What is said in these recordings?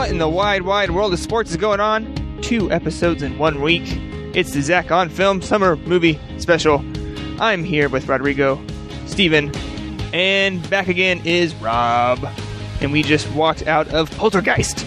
what in the wide, wide world of sports is going on? Two episodes in one week. It's the Zach on Film Summer Movie Special. I'm here with Rodrigo, Steven, and back again is Rob. And we just walked out of Poltergeist,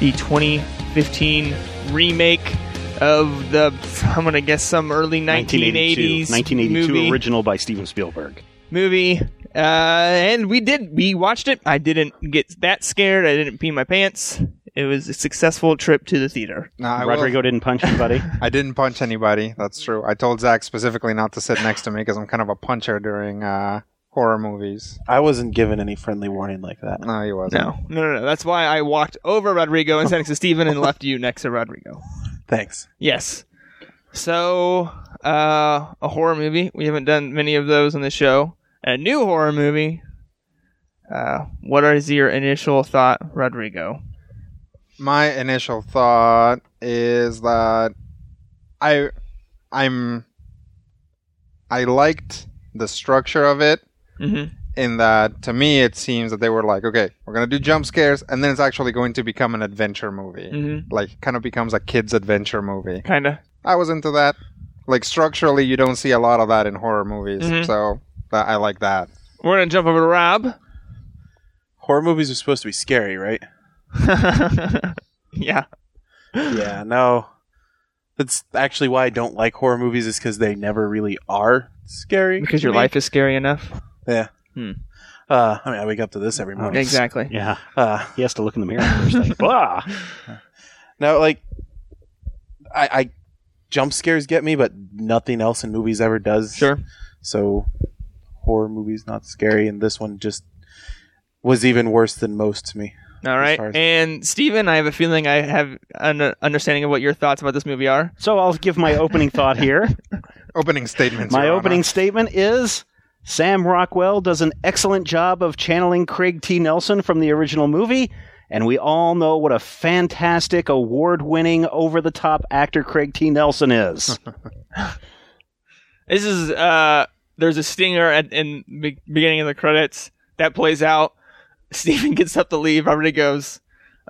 the 2015 remake of the, I'm going to guess, some early 1980s 1982 movie. original by Steven Spielberg. movie. Uh, and we did, we watched it. I didn't get that scared. I didn't pee my pants. It was a successful trip to the theater. No, I, will- Rodrigo didn't punch anybody. I didn't punch anybody. That's true. I told Zach specifically not to sit next to me because I'm kind of a puncher during uh, horror movies. I wasn't given any friendly warning like that. No, he wasn't. No, no, no, no. That's why I walked over Rodrigo and sat next to Steven and left you next to Rodrigo. Thanks. Yes. So, uh, a horror movie. We haven't done many of those on the show. A new horror movie. Uh, what is your initial thought, Rodrigo? My initial thought is that I, I'm, I liked the structure of it. Mm-hmm. in that to me it seems that they were like okay we're gonna do jump scares and then it's actually going to become an adventure movie Mhm. like kind of becomes a kids adventure movie Kinda. i was into that like structurally you don't see a lot of that in horror movies Mhm. so that, i like that We're gonna jump over to Rob. Horror movies are supposed to be scary, right? yeah. yeah, no. That's actually why I don't like horror movies is because they never really are scary. Because your me. life is scary enough. Yeah. Hmm. Uh, I mean, I wake up to this every morning. Exactly. yeah, Uh, he has to look in the mirror first. Like, "Blah." now, like, I, I jump scares get me, but nothing else in movies ever does. Sure. So, horror movies not scary, and this one just was even worse than most to me. All right. far as- And Steven, I have a feeling I have an understanding of what your thoughts about this movie are. So I'll give my opening thought here. opening statements My Your opening Honor. statement is Sam Rockwell does an excellent job of channeling Craig T. Nelson from the original movie, and we all know what a fantastic, award winning, over the top actor Craig T. Nelson is. This is uh there's a stinger at in the beginning of the credits that plays out. Steven gets up to leave. Everybody goes,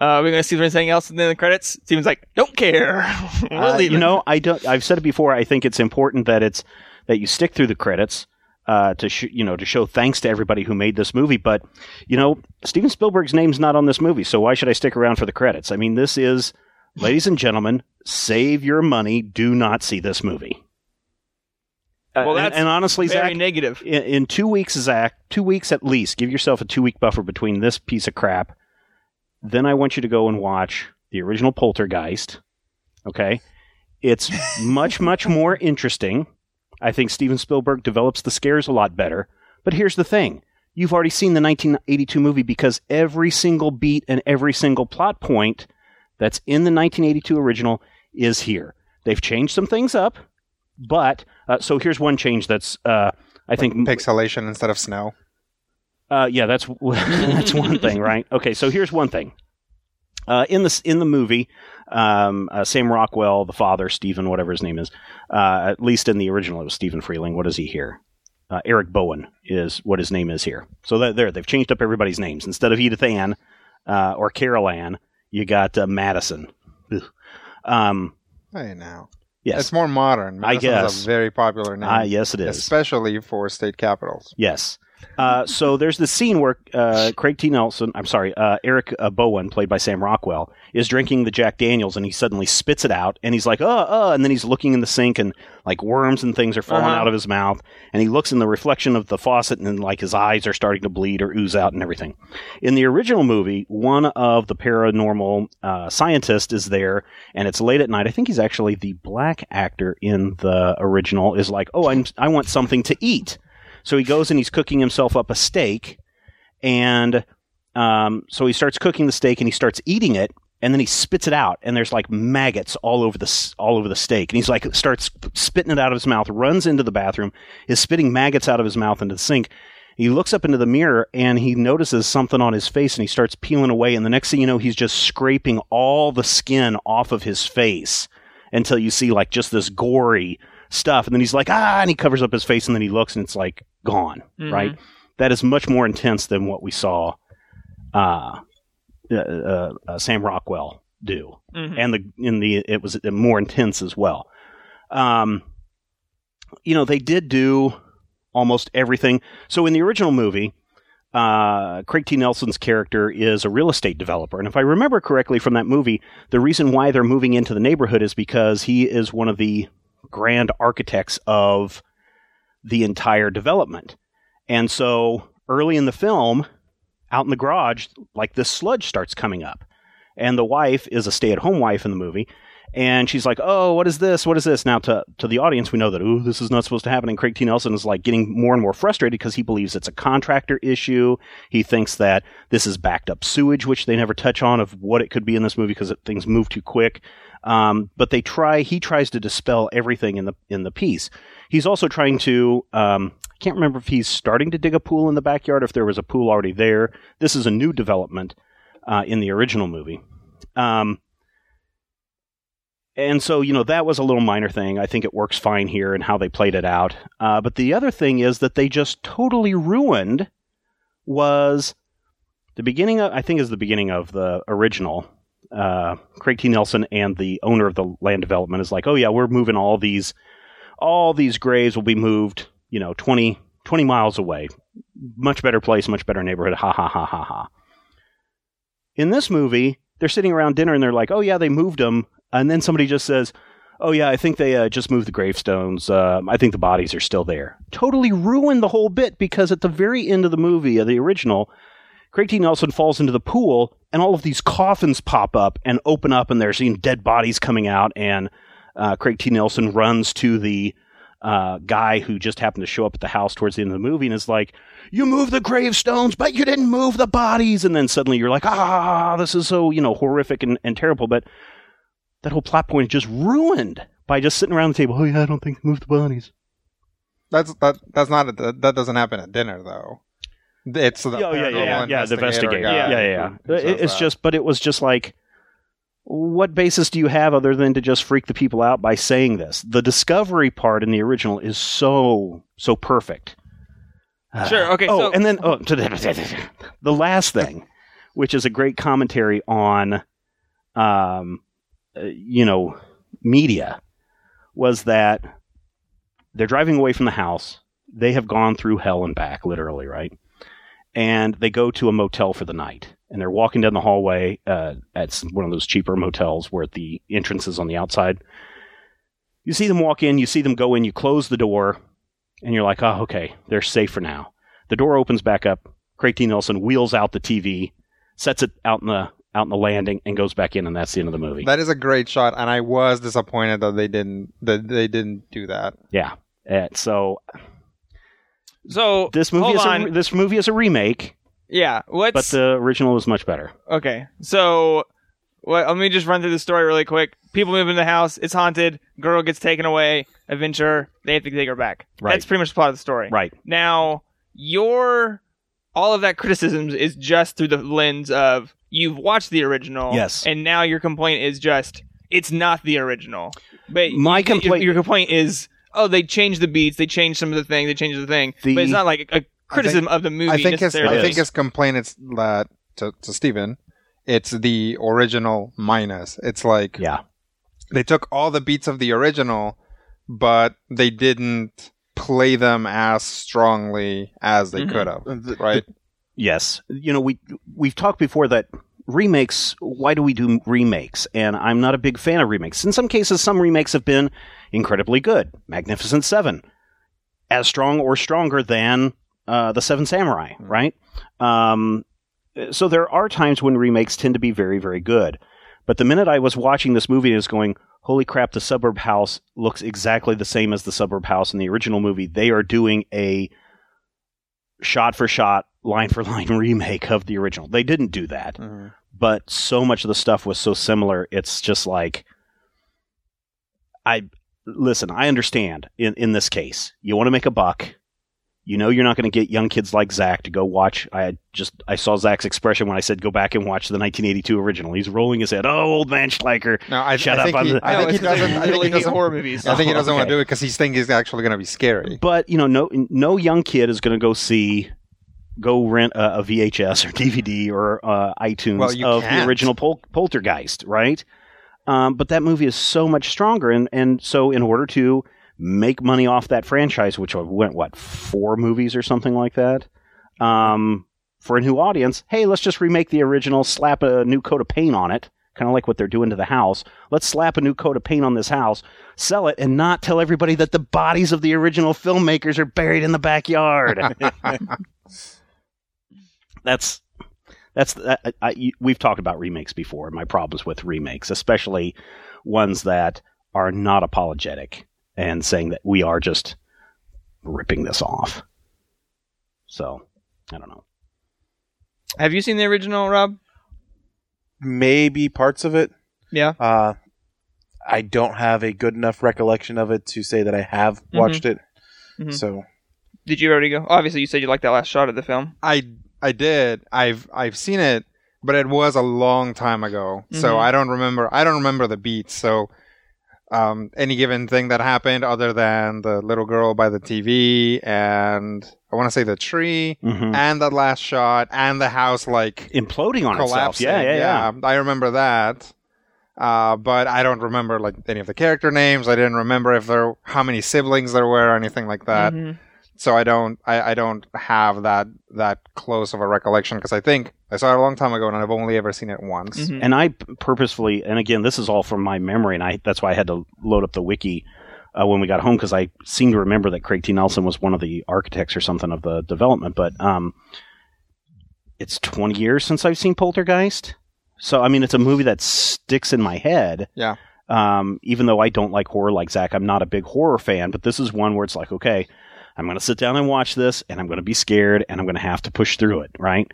uh, we're gonna see if there's anything else in the credits. Steven's like, don't care. We're Uh, leaving. you know, I don't. I've said it before. I think it's important that it's that you stick through the credits uh, to sh- you know to show thanks to everybody who made this movie. But you know, Steven Spielberg's name's not on this movie, so why should I stick around for the credits? I mean, this is, ladies and gentlemen, save your money. Do not see this movie. Uh, Well, and- that's and, honestly, very Zach, negative. in, in two weeks, Zach, two weeks at least, give yourself a two week buffer between this piece of crap. Then I want you to go and watch the original Poltergeist. Okay? It's much, much more interesting. I think Steven Spielberg develops the scares a lot better. But here's the thing you've already seen the 1982 movie because every single beat and every single plot point that's in the 1982 original is here. They've changed some things up, but uh, so here's one change that's uh, I think pixelation instead of snow uh, yeah, that's that's one thing, right? Okay, so here's one thing. Uh, in the in the movie, um, uh, Sam Rockwell, the father, Stephen, whatever his name is, uh, at least in the original, it was Stephen Freeling. What is he here? Uh, Eric Bowen is what his name is here. So that there, they've changed up everybody's names. Instead of Edith Ann uh, or Carol Ann, you got uh, Madison. Ugh. Um, hey now yes, it's more modern I Madison's guess. a very popular name Ah, yes, it is. especially for state capitals Yes. Uh, so there's the scene where uh, Craig T. Nelson, I'm sorry, uh, Eric uh, Bowen, played by Sam Rockwell, is drinking the Jack Daniels, and he suddenly spits it out, and he's like, "Uh, uh," and then he's looking in the sink, and like worms and things are falling Uh-huh. out of his mouth, and he looks in the reflection of the faucet, and then like his eyes are starting to bleed or ooze out and everything. In the original movie, one of the paranormal uh, scientists is there, and it's late at night. I think he's actually the black actor in the original. Is like, "Oh, I'm, I want something to eat." So he goes and he's cooking himself up a steak, and um, so he starts cooking the steak and he starts eating it, and then he spits it out, and there's like maggots all over the all over the steak, and he's like starts spitting it out of his mouth, runs into the bathroom, is spitting maggots out of his mouth into the sink. He looks up into the mirror and he notices something on his face, and he starts peeling away, and the next thing you know, he's just scraping all the skin off of his face until you see like just this gory stuff. And then he's like, ah, and he covers up his face and then he looks and it's like gone, Mhm. right? That is much more intense than what we saw uh, uh, uh, uh, Sam Rockwell do, Mhm. and the in the it was more intense as well. Um, you know, they did do almost everything. So in the original movie, uh, Craig T. Nelson's character is a real estate developer, and if I remember correctly from that movie, the reason why they're moving into the neighborhood is because he is one of the grand architects of the entire development. And so early in the film, out in the garage, like this sludge starts coming up. And the wife is a stay at home wife in the movie. And she's like, Oh, what is this? What is this? Now, to, to the audience, we know that, ooh, this is not supposed to happen. And Craig T. Nelson is like getting more and more frustrated because he believes it's a contractor issue. He thinks that this is backed up sewage, which they never touch on of what it could be in this movie because things move too quick. Um, but they try, he tries to dispel everything in the, in the piece. He's also trying to, um, I can't remember if he's starting to dig a pool in the backyard, if there was a pool already there. This is a new development uh, in the original movie. Um, and so, you know, that was a little minor thing. I think it works fine here and how they played it out. Uh, but the other thing is that they just totally ruined was the beginning of, I think is the beginning of the original. Uh, Craig T. Nelson and the owner of the land development is like, oh yeah, we're moving all these, all these graves will be moved, you know, 20, 20 miles away. Much better place, much better neighborhood. Ha ha ha ha ha. In this movie, they're sitting around dinner and they're like, oh yeah, they moved them. And then somebody just says, oh yeah, I think they uh, just moved the gravestones. Um, I think the bodies are still there. Totally ruined the whole bit because at the very end of the movie, of the original, Craig T. Nelson falls into the pool and all of these coffins pop up and open up and they're seeing dead bodies coming out and uh, Craig T. Nelson runs to the uh, guy who just happened to show up at the house towards the end of the movie and is like, "You moved the gravestones, but you didn't move the bodies." And then suddenly you're like, "Ah, this is so you know horrific and, and terrible." But that whole plot point is just ruined by just sitting around the table. Oh yeah, I don't think they moved the bodies. That's that. That's not. A, that, that doesn't happen at dinner though. It's the oh yeah, yeah, yeah, yeah, the investigator investigator. Yeah, yeah, yeah. who- who it's that. just, but it was just like, what basis do you have other than to just freak the people out by saying this? The discovery part in the original is so so perfect. Sure, okay, Oh, so- and then oh, to the, the last thing, which is a great commentary on, um, uh, you know, media, was that they're driving away from the house. They have gone through hell and back, literally, right? And they go to a motel for the night. And they're walking down the hallway uh, at some- one of those cheaper motels where the entrance is on the outside. You see them walk in, you see them go in, you close the door, and you're like, oh, okay, they're safe for now. The door opens back up. Craig T. Nelson wheels out the TV, sets it out in the out in the landing, and goes back in, and that's the end of the movie. That is a great shot, and I was disappointed that they didn't that they didn't do that. yeah. Uh, so So this movie hold is on. a, this movie is a remake, yeah. What's but the original was much better. okay? So what, let me just run through the story really quick. People move into the house. It's haunted. Girl gets taken away. Adventure. They have to take her back. Right. That's pretty much the plot of the story. Right. Now, your all of that criticism is just through the lens of you've watched the original. Yes. And now your complaint is just it's not the original. But My complaint- your, your complaint is oh they changed the beats, they changed some of the thing, they changed the thing. The- but it's not like a criticism of the movie I think his. I think his complaint is that to to Steven, it's the original minus. It's like Yeah. they took all the beats of the original, but they didn't play them as strongly as they Mhm. could have. The- Right? Yes. You know, we we've talked before that remakes, why do we do remakes? And I'm not a big fan of remakes. In some cases some remakes have been incredibly good. Magnificent 7 as strong or stronger than uh, the Seven Samurai, Mhm. right? Um, so there are times when remakes tend to be very, very good. But the minute I was watching this movie and was going, holy crap, the suburb house looks exactly the same as the suburb house in the original movie. They are doing a shot for shot, line for line remake of the original. They didn't do that, Mhm. but so much of the stuff was so similar. It's just like, I listen. I understand in in this case, you want to make a buck. You know you're not going to get young kids like Zach to go watch. I just I saw Zach's expression when I said go back and watch the 1982 original. He's rolling his head. Oh, old man Schleicher. No, I, Shut I up, think I'm he, the- I No, think he it's 'cause doesn't. I I think really he doesn't. horror movies. I think he doesn't want to do it because he thinks he's actually going to be scary. But you know, no no young kid is going to go see go rent a, a VHS or DVD or uh, iTunes Well, of the can't. original Pol- Poltergeist, right? Um, but that movie is so much stronger, and and so in order to make money off that franchise, which went what four movies or something like that, um, for a new audience, hey, let's just remake the original, slap a new coat of paint on it, kind of like what they're doing to the house. Let's slap a new coat of paint on this house, sell it, and not tell everybody that the bodies of the original filmmakers are buried in the backyard. that's that's I, I, we've talked about remakes before. My problems with remakes, especially ones that are not apologetic and saying that we are just ripping this off. So I don't know. Have you seen the original, Rob? Maybe parts of it. Yeah. Uh, I don't have a good enough recollection of it to say that I have watched it. Mhm. So Did you already go? Obviously, you said you liked that last shot of the film. I I did. I've I've seen it, but it was a long time ago. So Mhm. I don't remember. I don't remember the beats. So um, any given thing that happened, other than the little girl by the TV and I want to say the tree Mhm. and the last shot and the house like Imploding on itself. collapsing. Yeah, yeah, yeah. I remember that. Uh, but I don't remember like any of the character names. I didn't remember if there how many siblings there were or anything like that Mhm. So I don't I, I don't have that that close of a recollection because I think I saw it a long time ago and I've only ever seen it once. Mhm. And I purposefully, and again, this is all from my memory, and I that's why I had to load up the wiki uh, when we got home because I seem to remember that Craig T. Nelson was one of the architects or something of the development. But um, it's 20 years since I've seen Poltergeist, so I mean, it's a movie that sticks in my head. Yeah. Um, even though I don't like horror like Zach, I'm not a big horror fan, but this is one where it's like, okay, I'm going to sit down and watch this, and I'm going to be scared, and I'm going to have to push through it, right?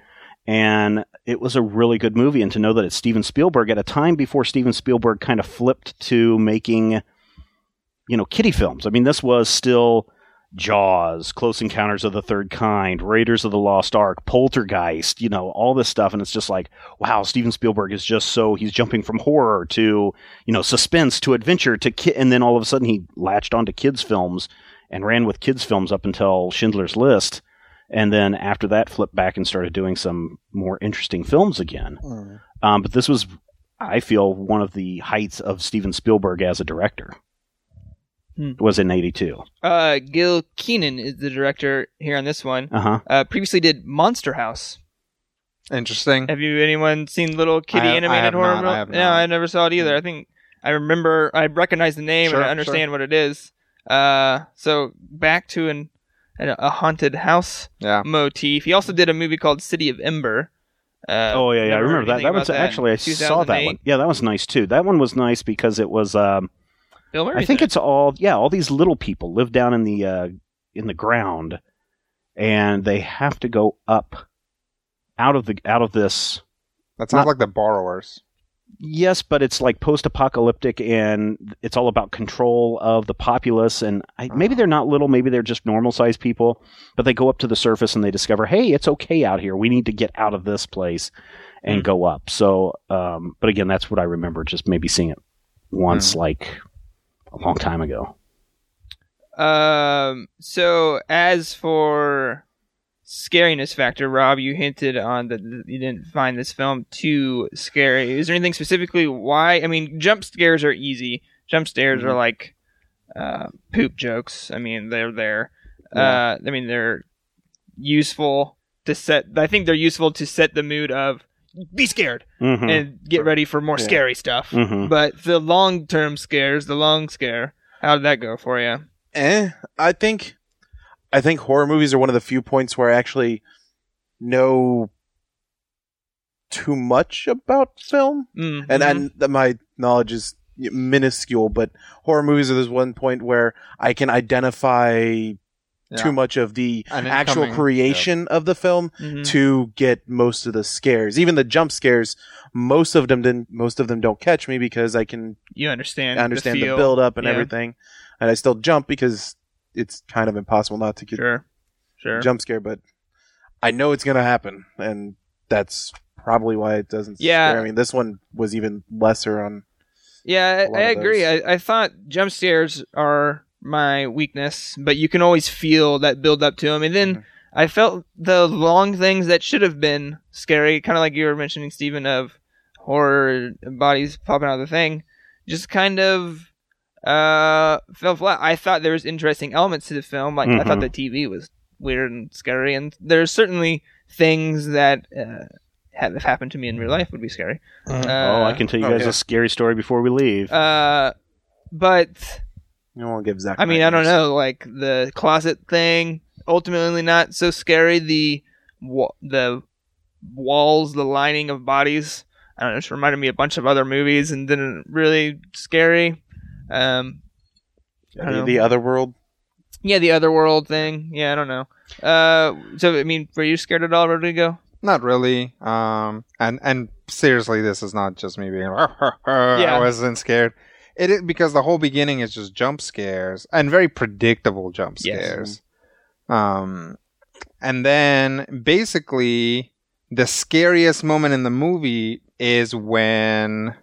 And it was a really good movie, and to know that it's Steven Spielberg at a time before Steven Spielberg kind of flipped to making, you know, kiddie films. I mean, this was still Jaws, Close Encounters of the Third Kind, Raiders of the Lost Ark, Poltergeist, you know, all this stuff, and it's just like, wow, Steven Spielberg is just so he's jumping from horror to you know suspense to adventure to ki- and then all of a sudden he latched onto kids films and ran with kids films up until Schindler's List, and then after that flipped back and started doing some more interesting films again. Um, but this was, I feel, one of the heights of Steven Spielberg as a director. Hmm. Was in '82. Uh, Gil Kenan is the director here on this one. Uh huh. Uh, previously did Monster House. Interesting. Have you anyone seen Little Kitty I- I animated have horror? not, I have No, not. I never saw it either. I think I remember. I recognize the name Sure, and I understand what it is. Uh, so back to an, an a haunted house Yeah. motif. He also did a movie called City of Ember. Uh, Oh yeah, yeah, I remember that. That was about actually I saw that one. Yeah, that was nice too. That one was nice because it was. Um, Bill Murray's I think it's all yeah, all these little people live down in the uh, in the ground, and they have to go up out of the out of this. That sounds Not- like the borrowers. Yes, but it's like post-apocalyptic, and it's all about control of the populace. And I, maybe they're not little, maybe they're just normal-sized people, but they go up to the surface and they discover, hey, it's okay out here. We need to get out of this place and Hmm. go up. So, um, but again, that's what I remember. Just maybe seeing it once, like a long time ago. Um. So as for scariness factor, Rob, you hinted on that you didn't find this film too scary. Is there anything specifically why? I mean, jump scares are easy. Jump scares Mm-hmm. are like uh, poop jokes. I mean, they're there. Yeah. Uh, I mean, they're useful to set. I think they're useful to set the mood of be scared Mm-hmm. and get ready for more Yeah. scary stuff. Mhm. But the long term scares, the long scare, how did that go for you? Eh, I think I think horror movies are one of the few points where I actually know too much about film, Mm, and and my knowledge is minuscule. But horror movies are this one point where I can identify Yeah. too much of the An actual incoming- creation of the film Mhm. to get most of the scares. Even the jump scares, most of them didn't. Most of them don't catch me because I can you understand. Understand the, feel. build up and Yeah. everything, and I still jump because it's kind of impossible not to get Sure, sure. jump scare. But I know it's gonna happen, and that's probably why it doesn't. Yeah. scare mean, this one was even lesser on. Yeah, I, I agree. I, I thought jump scares are my weakness, but you can always feel that build up to them. And then Mhm. I felt the long things that should have been scary, kind of like you were mentioning, Stephen, of horror bodies popping out of the thing, just kind of uh fell flat. I thought there was interesting elements to the film. Like I thought Mhm. the TV was weird and scary, and there's certainly things that uh, have have happened to me in real life would be scary. Mhm. Uh, oh, I can tell you guys yeah. a scary story before we leave. Uh, but You won't give Zach. I mean, I don't know. Like the closet thing, ultimately not so scary. The wa- the walls, the lining of bodies. I don't know. It just reminded me a bunch of other movies and didn't really scary. Um, The, the other world. yeah, the other world thing. Yeah, I don't know. Uh, so I mean, were you scared at all, Rodrigo? Not really. Um, and and seriously, this is not just me being. Yeah. I wasn't scared. It is because the whole beginning is just jump scares and very predictable jump scares. Yes. scares. Um, and then basically the scariest moment in the movie is when.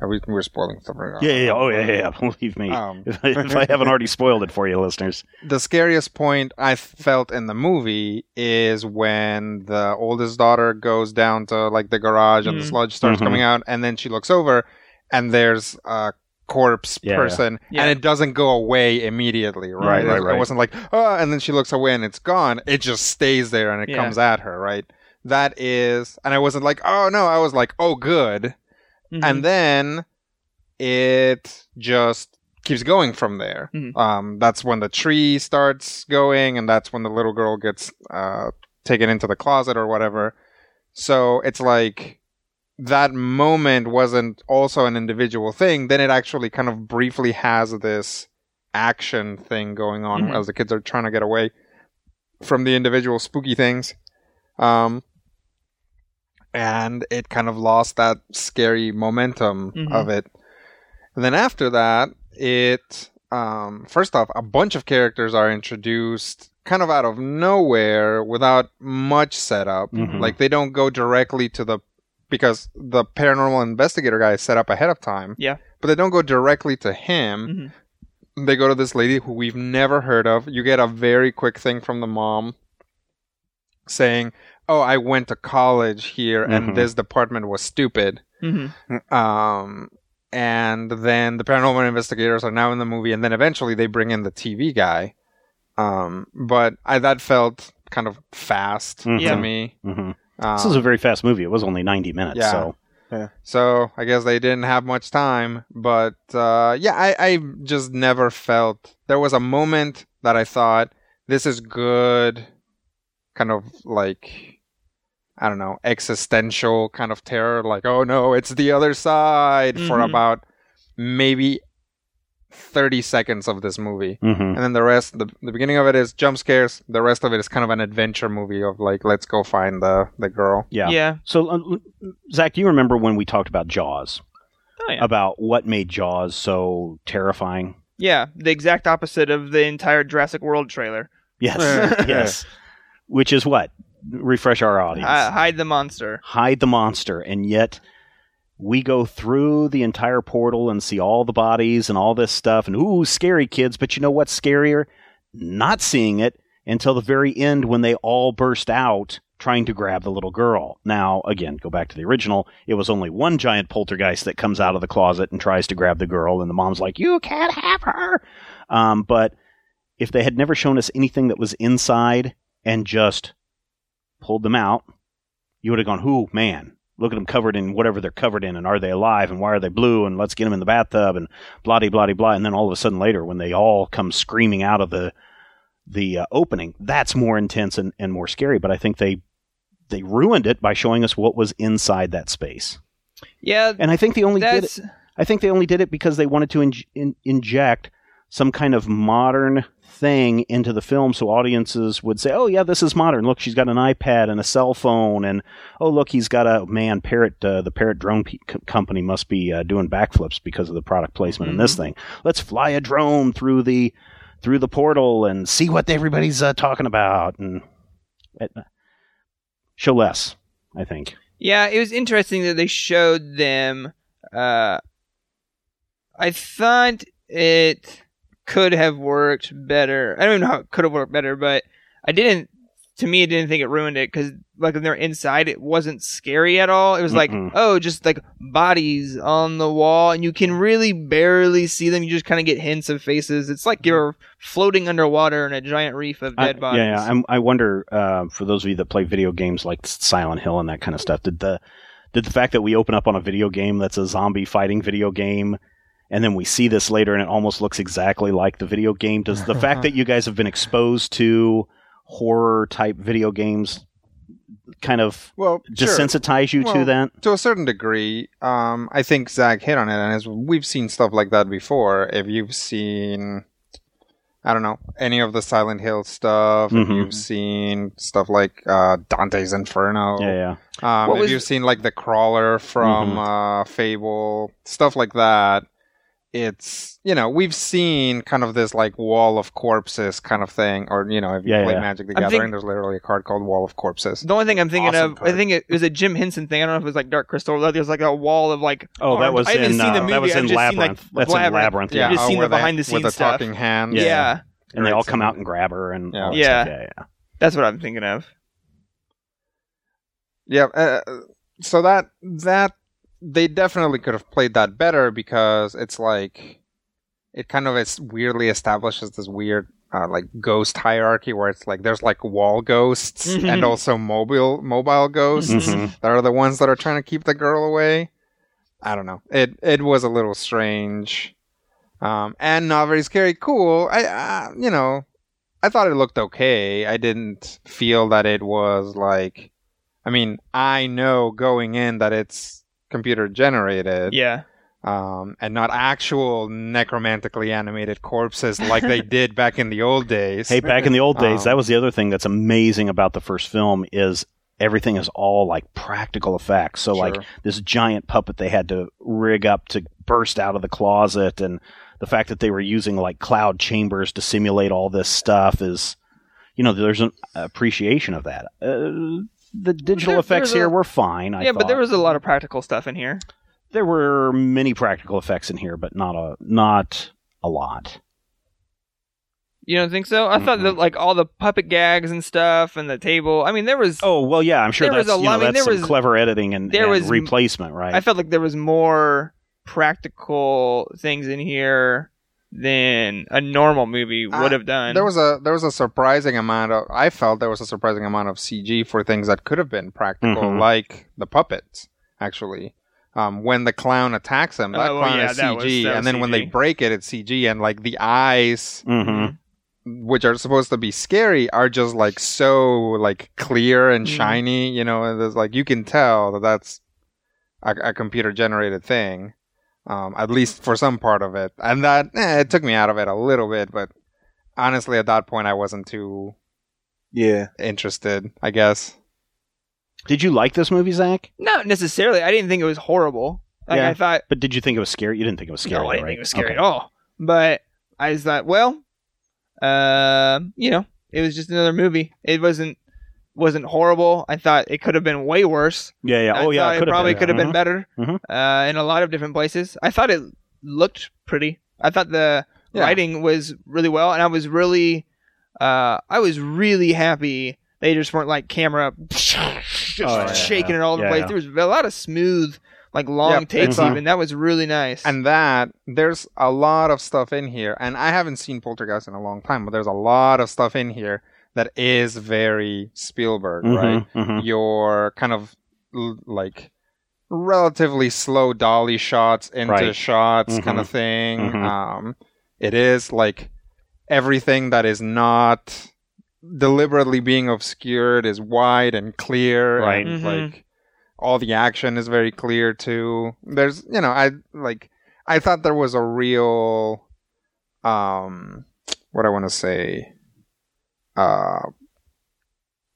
Are we, we're spoiling stuff right now. yeah, yeah, yeah. Oh, yeah, yeah, yeah. Believe me. Um, if, I, if I haven't already spoiled it for you, listeners. the scariest point I felt in the movie is when the oldest daughter goes down to like the garage and the Mhm. sludge starts Mhm. coming out, and then she looks over and there's a corpse Yeah, person, yeah. and it doesn't go away immediately, right? right, It- right. It wasn't like oh, and then she looks away and it's gone. It just stays there and it Yeah. comes at her, right? That is, and I wasn't like oh no, I was like oh good, Mhm. and then it just keeps going from there. Mhm. Um, that's when the tree starts going, and that's when the little girl gets uh, taken into the closet or whatever. So it's like that moment wasn't also an individual thing. Then it actually kind of briefly has this action thing going on Mhm. as the kids are trying to get away from the individual spooky things. Um, and it kind of lost that scary momentum Mhm. of it. And then after that, it um, first off, a bunch of characters are introduced kind of out of nowhere without much setup. Mhm. Like they don't go directly to the because the paranormal investigator guy is set up ahead of time. Yeah. But they don't go directly to him. Mhm. They go to this lady who we've never heard of. You get a very quick thing from the mom saying, "Oh, I went to college here, Mhm. and this department was stupid." Mhm. Um, and then the paranormal investigators are now in the movie, and then eventually they bring in the TV guy. Um, but I that felt kind of fast Mhm. to Yeah. me. hmm Um, This is a very fast movie. It was only 90 minutes. Yeah. So, so I guess they didn't have much time, but uh, yeah, I, I just never felt there was a moment that I thought this is good, kind of like I don't know existential kind of terror, like oh no, it's the other side for Mhm. about maybe thirty seconds of this movie. mhm. And then the rest, the, the beginning of it is jump scares. The rest of it is kind of an adventure movie of like, let's go find the, the girl. yeah. Yeah. So, uh, Zach, do you remember when we talked about Jaws? Oh, yeah. About what made Jaws so terrifying? Yeah. The exact opposite of the entire Jurassic World trailer. Yes. yes. Which is what? Refresh our audience. Uh, hide the monster. hide the monster, and yet we go through the entire portal and see all the bodies and all this stuff, and ooh, scary kids. But you know what's scarier? Not seeing it until the very end when they all burst out trying to grab the little girl. Now, again, go back to the original. It was only one giant poltergeist that comes out of the closet and tries to grab the girl, and the mom's like, "You can't have her." Um, but if they had never shown us anything that was inside and just pulled them out, you would have gone, "Who, man? Look at them covered in whatever they're covered in, and are they alive? And why are they blue? And let's get them in the bathtub, and blah blah blah." And then all of a sudden, later, when they all come screaming out of the the uh, opening, that's more intense and, and more scary. But I think they they ruined it by showing us what was inside that space. Yeah. And I think they only did it. I think they only did it because they wanted to in, in, inject some kind of modern thing into the film so audiences would say, oh, yeah, this is modern. Look, she's got an iPad and a cell phone. And, oh, look, he's got a man, Parrot, uh, the Parrot drone p- company must be uh, doing backflips because of the product placement in this thing. Let's fly a drone through the through the portal and see what everybody's uh, talking about and uh, show less, I think. Yeah, it was interesting that they showed them. Uh, I thought it could have worked better. I don't even know how it could have worked better, but I didn't to me, I didn't think it ruined it because like when they're inside, it wasn't scary at all. It was like, Mm-mm. oh, just like bodies on the wall, and you can really barely see them. You just kind of get hints of faces. It's like you're floating underwater in a giant reef of I- dead bodies. Yeah, yeah. I wonder uh, for those of you that play video games like Silent Hill and that kind of stuff, did the did the fact that we open up on a video game that's a zombie fighting video game, and then we see this later and it almost looks exactly like the video game, does the fact that you guys have been exposed to horror type video games kind of Well, sure. desensitize you to that? to a certain degree, um, I think Zach hit on it, and as we've seen stuff like that before. If you've seen, I don't know, any of the Silent Hill stuff, if Mhm. you've seen stuff like uh, Dante's Inferno, Yeah, yeah. um, if was- you've seen like the Crawler from Mhm. uh, Fable, stuff like that, it's you know we've seen kind of this like wall of corpses kind of thing, or you know if you Yeah, play yeah. Magic the I'm Gathering, think- there's literally a card called Wall of Corpses. The only thing I'm thinking Awesome of, I think it was a Jim Henson thing. I don't know if it was like Dark Crystal. Or there's like a wall of like. Oh, that was I haven't in seen the uh, movie. that was I've in just seen, Labyrinth. like, That's in Labyrinth. Yeah, Yeah, just uh, seen where the they- behind the scenes with the stuff. talking hands. Yeah. Yeah. and they all come so- out and grab her and Yeah. all Yeah. yeah, yeah. that's what I'm thinking of. Yeah, uh, so that that they definitely could have played that better because it's like it kind of is weirdly establishes this weird uh, like ghost hierarchy where it's like there's like wall ghosts Mhm. and also mobile mobile ghosts Mhm. that are the ones that are trying to keep the girl away. I don't know. It it was a little strange, um, and not very scary. Cool. I uh, you know, I thought it looked okay. I didn't feel that it was like. I mean, I know going in that it's computer generated, Yeah. um, and not actual necromantically animated corpses like they did back in the old days. Hey, back in the old days, Um, that was the other thing that's amazing about the first film is everything is all like practical effects. So like this giant puppet they had to rig up to burst out of the closet and the fact that they were using like cloud chambers to simulate all this stuff is you know there's an appreciation of that. Uh, the digital There- effects there's a- here were fine. I yeah, but there was a lot of practical stuff in here. there were many practical effects in here, but not a not a lot. You don't think so? I thought that like all the puppet gags and stuff and the table. I mean, there was. Oh well, yeah, I'm sure There was that's a you lot- know, I mean, there some was- clever editing and, there and was- replacement, right? I felt like there was more practical things in here than a normal movie would Uh, have done. There was a there was a surprising amount of I felt there was a surprising amount of CG for things that could have been practical, Mhm. like the puppets. Actually, um, when the clown attacks him, that Oh, clown yeah, is that CG, was and then when they break it, it's CG, and like the eyes, hmm which are supposed to be scary, are just like so like clear and Mhm. shiny. You know, and there's like you can tell that that's a, a computer generated thing. Um, at least for some part of it, and that eh, it took me out of it a little bit, but honestly, at that point, I wasn't too Yeah. interested, I guess. Did you like this movie, Zach? Not necessarily. I didn't think it was horrible. Like Yeah. I thought. But did you think it was scary? You didn't think it was scary, no, I didn't right? think it was scary Okay. at all. But I just thought, well, uh, you know, it was just another movie. It wasn't wasn't horrible. I thought it could have been way worse. Yeah, yeah. I Oh, yeah. thought it could've probably could have been better Mhm. uh, in a lot of different places. I thought it looked pretty. I thought the Yeah. writing was really well, and I was really, uh, I was really happy they just weren't like camera just Oh, yeah, shaking yeah. it all over Yeah, the place. yeah. There was a lot of smooth, like long Yeah, takes. it's, even that was really nice. And that there's a lot of stuff in here, and I haven't seen Poltergeist in a long time, but there's a lot of stuff in here that is very Spielberg, Mhm, right? mhm. Your kind of like relatively slow dolly shots into Right. shots Mhm. kind of thing. Mhm. Um, it is like everything that is not deliberately being obscured is wide and clear, Right. and Mhm. like all the action is very clear too. There's, you know, I like, I thought there was a real, um, what I want to say, uh,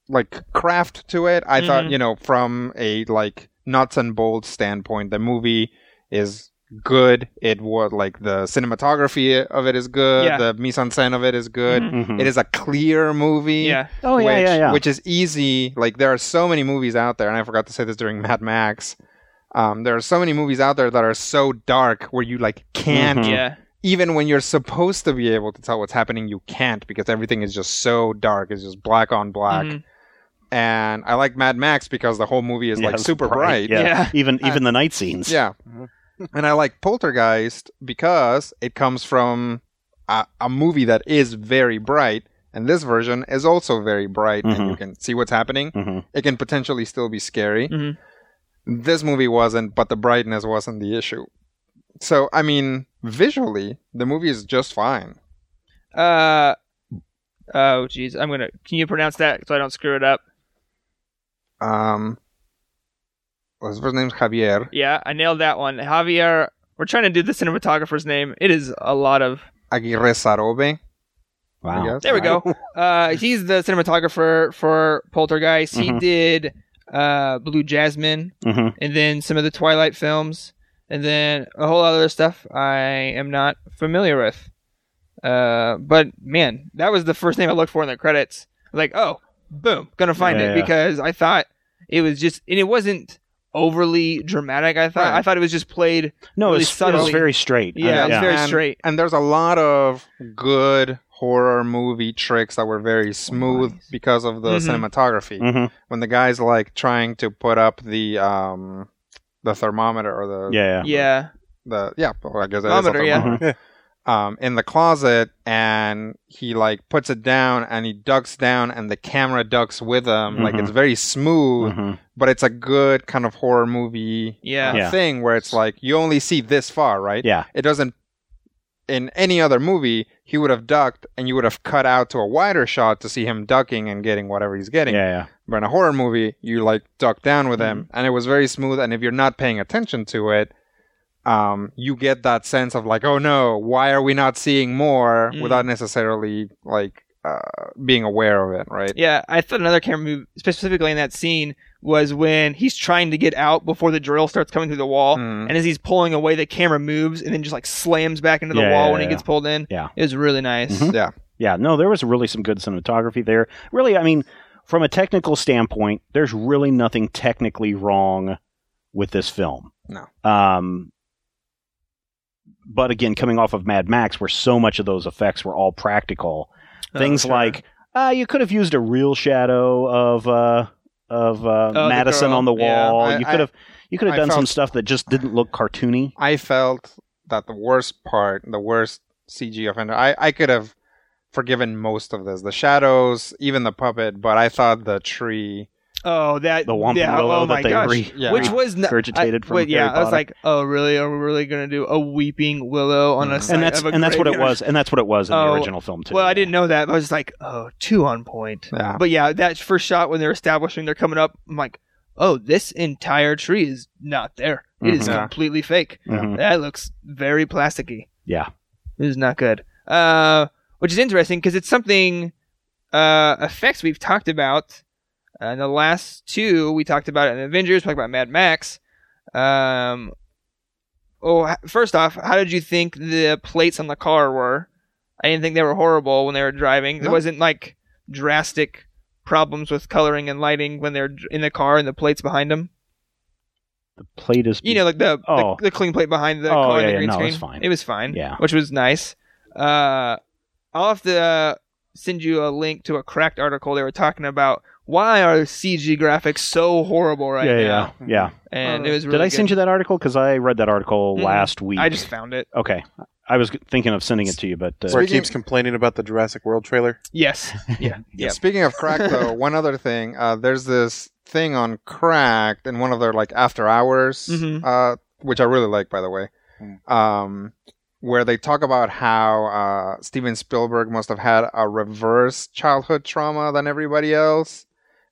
like craft to it. I thought, Mhm. you know, from a like nuts and bolts standpoint, the movie is good. It was like the cinematography of it is good. Yeah. The mise en scène of it is good. Mhm. Mhm. It is a clear movie yeah, Oh, yeah, which, yeah, yeah. which is easy. Like there are so many movies out there, and I forgot to say this during Mad Max. Um, there are so many movies out there that are so dark where you like can't Mhm. yeah, even when you're supposed to be able to tell what's happening, you can't because everything is just so dark. It's just black on black. Mhm. and I like Mad Max because the whole movie is Yeah, like super bright. Yeah. Yeah. Even even the night scenes. Yeah. And I like Poltergeist because it comes from a, a movie that is very bright, and this version is also very bright, and you Mhm. can see what's happening. hmm It can potentially still be scary. Mhm. This movie wasn't, but the brightness wasn't the issue. So, I mean, visually, the movie is just fine. Uh, oh, jeez. I'm gonna. Can you pronounce that so I don't screw it up? Um, well, his first name's Javier. Yeah, I nailed that one. Javier. We're trying to do the cinematographer's name. It is a lot of. Aguirresarobe. Wow. guess. There we go. Uh, he's the cinematographer for Poltergeist. He Mhm. did uh, Blue Jasmine, hmm and then some of the Twilight films, and then a whole lot of other stuff I am not familiar with. Uh, but man, that was the first name I looked for in the credits. Like, oh, boom, gonna find Yeah, it yeah. because I thought it was just, and it wasn't overly dramatic. I thought Right. I thought it was just played. No, Really it's, it's subtly. very straight. Yeah, it's very and, straight. And there's a lot of good horror movie tricks that were very smooth nice. because of the Mhm. cinematography. Mhm. When the guy's like trying to put up the um the thermometer or the yeah, yeah. Yeah, the yeah, well, I guess that is a Thermometer, yeah. Um, in the closet, and he like puts it down, and he ducks down, and the camera ducks with him. Like Mhm. it's very smooth, Mhm. but it's a good kind of horror movie Yeah. uh, Yeah. thing where it's like you only see this far, right? Yeah. It doesn't. In any other movie, he would have ducked, and you would have cut out to a wider shot to see him ducking and getting whatever he's getting. Yeah, yeah. But in a horror movie, you like duck down with him, Mm-hmm. and it was very smooth. And if you're not paying attention to it, um, you get that sense of like, oh no, why are we not seeing more Mm. without necessarily like uh, being aware of it, right? yeah. I thought another camera move, specifically in that scene, was when he's trying to get out before the drill starts coming through the wall, Mm. and as he's pulling away, the camera moves and then just like slams back into the Yeah, wall yeah, when he yeah. gets pulled in. Yeah. it was really nice. Mhm. Yeah. Yeah, no, there was really some good cinematography there. Really, I mean, from a technical standpoint, there's really nothing technically wrong with this film. No. Um, but again, coming off of Mad Max, where so much of those effects were all practical, Oh, things sure. like uh, you could have used a real shadow of uh, of uh, the Madison girl. on the Yeah. wall. I- you could have you could have done some stuff that just didn't look cartoony. I felt that the worst part, the worst CG offender, I, I could have forgiven most of this. The shadows, even the puppet, but I thought the tree. Oh, that The Womp yeah, Willow oh that they gosh. re- Yeah. Which was not, regurgitated I- from wait, yeah, Harry I was Potter. like, oh really? Are we really gonna do a weeping willow on a Mhm. side and that's of a and that's what it was, and that's what it was in the Oh, original film too. Well, I didn't know that. But I was just like, oh, two on point. Yeah. But yeah, that first shot when they're establishing they're coming up, I'm like, oh, this entire tree is not there. It is Mhm. Yeah. completely fake. Mhm. That looks very plasticky. Yeah. It is not good. Uh, which is interesting because it's something uh, effects we've talked about. Uh, in the last two, we talked about it in Avengers, talked about Mad Max. Um, oh, first off, how did you think the plates on the car were? I didn't think they were horrible when they were driving. There No. wasn't like drastic problems with coloring and lighting when they're in the car and the plates behind them. The plate is You know, like the Oh. the, the clean plate behind the Oh, car yeah, and the yeah, green no, it was fine. It was fine. Yeah. which was nice. Uh, I'll have to uh, send you a link to a cracked article. They were talking about why are CG graphics so horrible right yeah, now, yeah, yeah. and Uh, it was. Really Did I send you that article? Because I read that article Mm. last week. I just found it. okay. I was thinking of sending it to you, but uh, Where it keeps complaining about the Jurassic World trailer. Yes. Yeah. yeah. Speaking of crack, though, one other thing. Uh, there's this thing on Cracked in one of their like after hours, Mhm. uh, which I really like, by the way. Um, where they talk about how uh, Steven Spielberg must have had a reverse childhood trauma than everybody else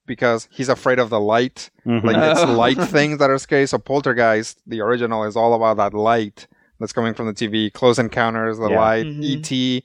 because he's afraid of the light. mhm. Like it's Oh. light things that are scary. So Poltergeist, the original, is all about that light that's coming from the TV. Close Encounters, the Yeah. light, Mhm. ET,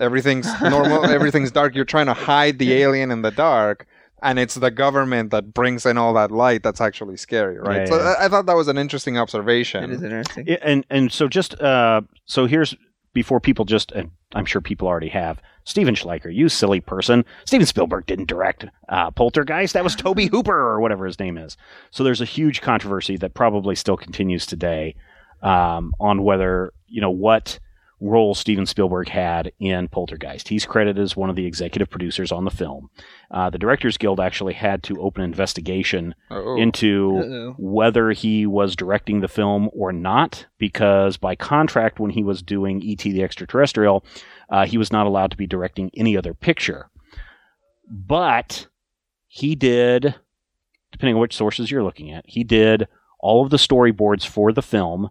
everything's normal, everything's dark. You're trying to hide the alien in the dark, and it's the government that brings in all that light that's actually scary, right? Yeah, so yeah. I, I thought that was an interesting observation. It is interesting. Yeah, and and so just uh, so here's before people just and I'm sure people already have Steven Schleicher, you silly person. Steven Spielberg didn't direct uh, Poltergeist. That was Tobe Hooper or whatever his name is. So there's a huge controversy that probably still continues today um, on whether you know what role Steven Spielberg had in Poltergeist. He's credited as one of the executive producers on the film. Uh, the Directors Guild actually had to open an investigation Oh. into Uh-oh. whether he was directing the film or not, because by contract, when he was doing E.T. the Extraterrestrial, uh, he was not allowed to be directing any other picture. But he did, depending on which sources you're looking at, he did all of the storyboards for the film.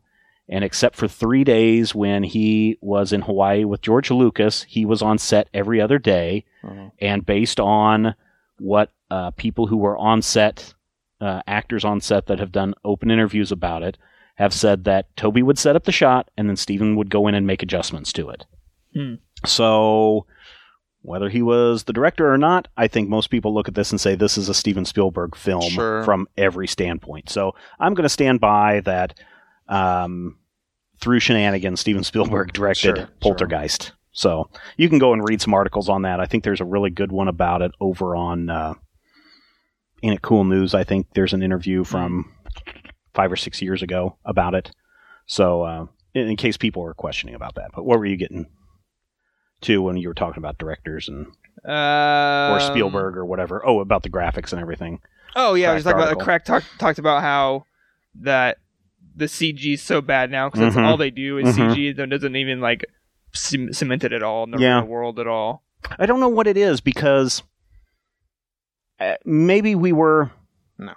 And except for three days when he was in Hawaii with George Lucas, he was on set every other day. Mhm. And based on what uh, people who were on set, uh, actors on set that have done open interviews about it, have said that Tobe would set up the shot and then Steven would go in and make adjustments to it. Hmm. So, whether he was the director or not, I think most people look at this and say this is a Steven Spielberg film Sure. from every standpoint. So, I'm going to stand by that. Um, through shenanigans, Steven Spielberg directed Sure, sure. Poltergeist. So you can go and read some articles on that. I think there's a really good one about it over on uh, Ain't It Cool News. I think there's an interview from five or six years ago about it. So uh, in, in case people were questioning about that, but what were you getting to when you were talking about directors and or Um, Spielberg or whatever? Oh, about the graphics and everything. Oh yeah, just like Cracked about article. Crack talk, talked about how that the CG is so bad now because that's all they do is Mhm. CG. That doesn't even like c- cement it at all in the Yeah. real world at all. I don't know what it is because uh, maybe we were No.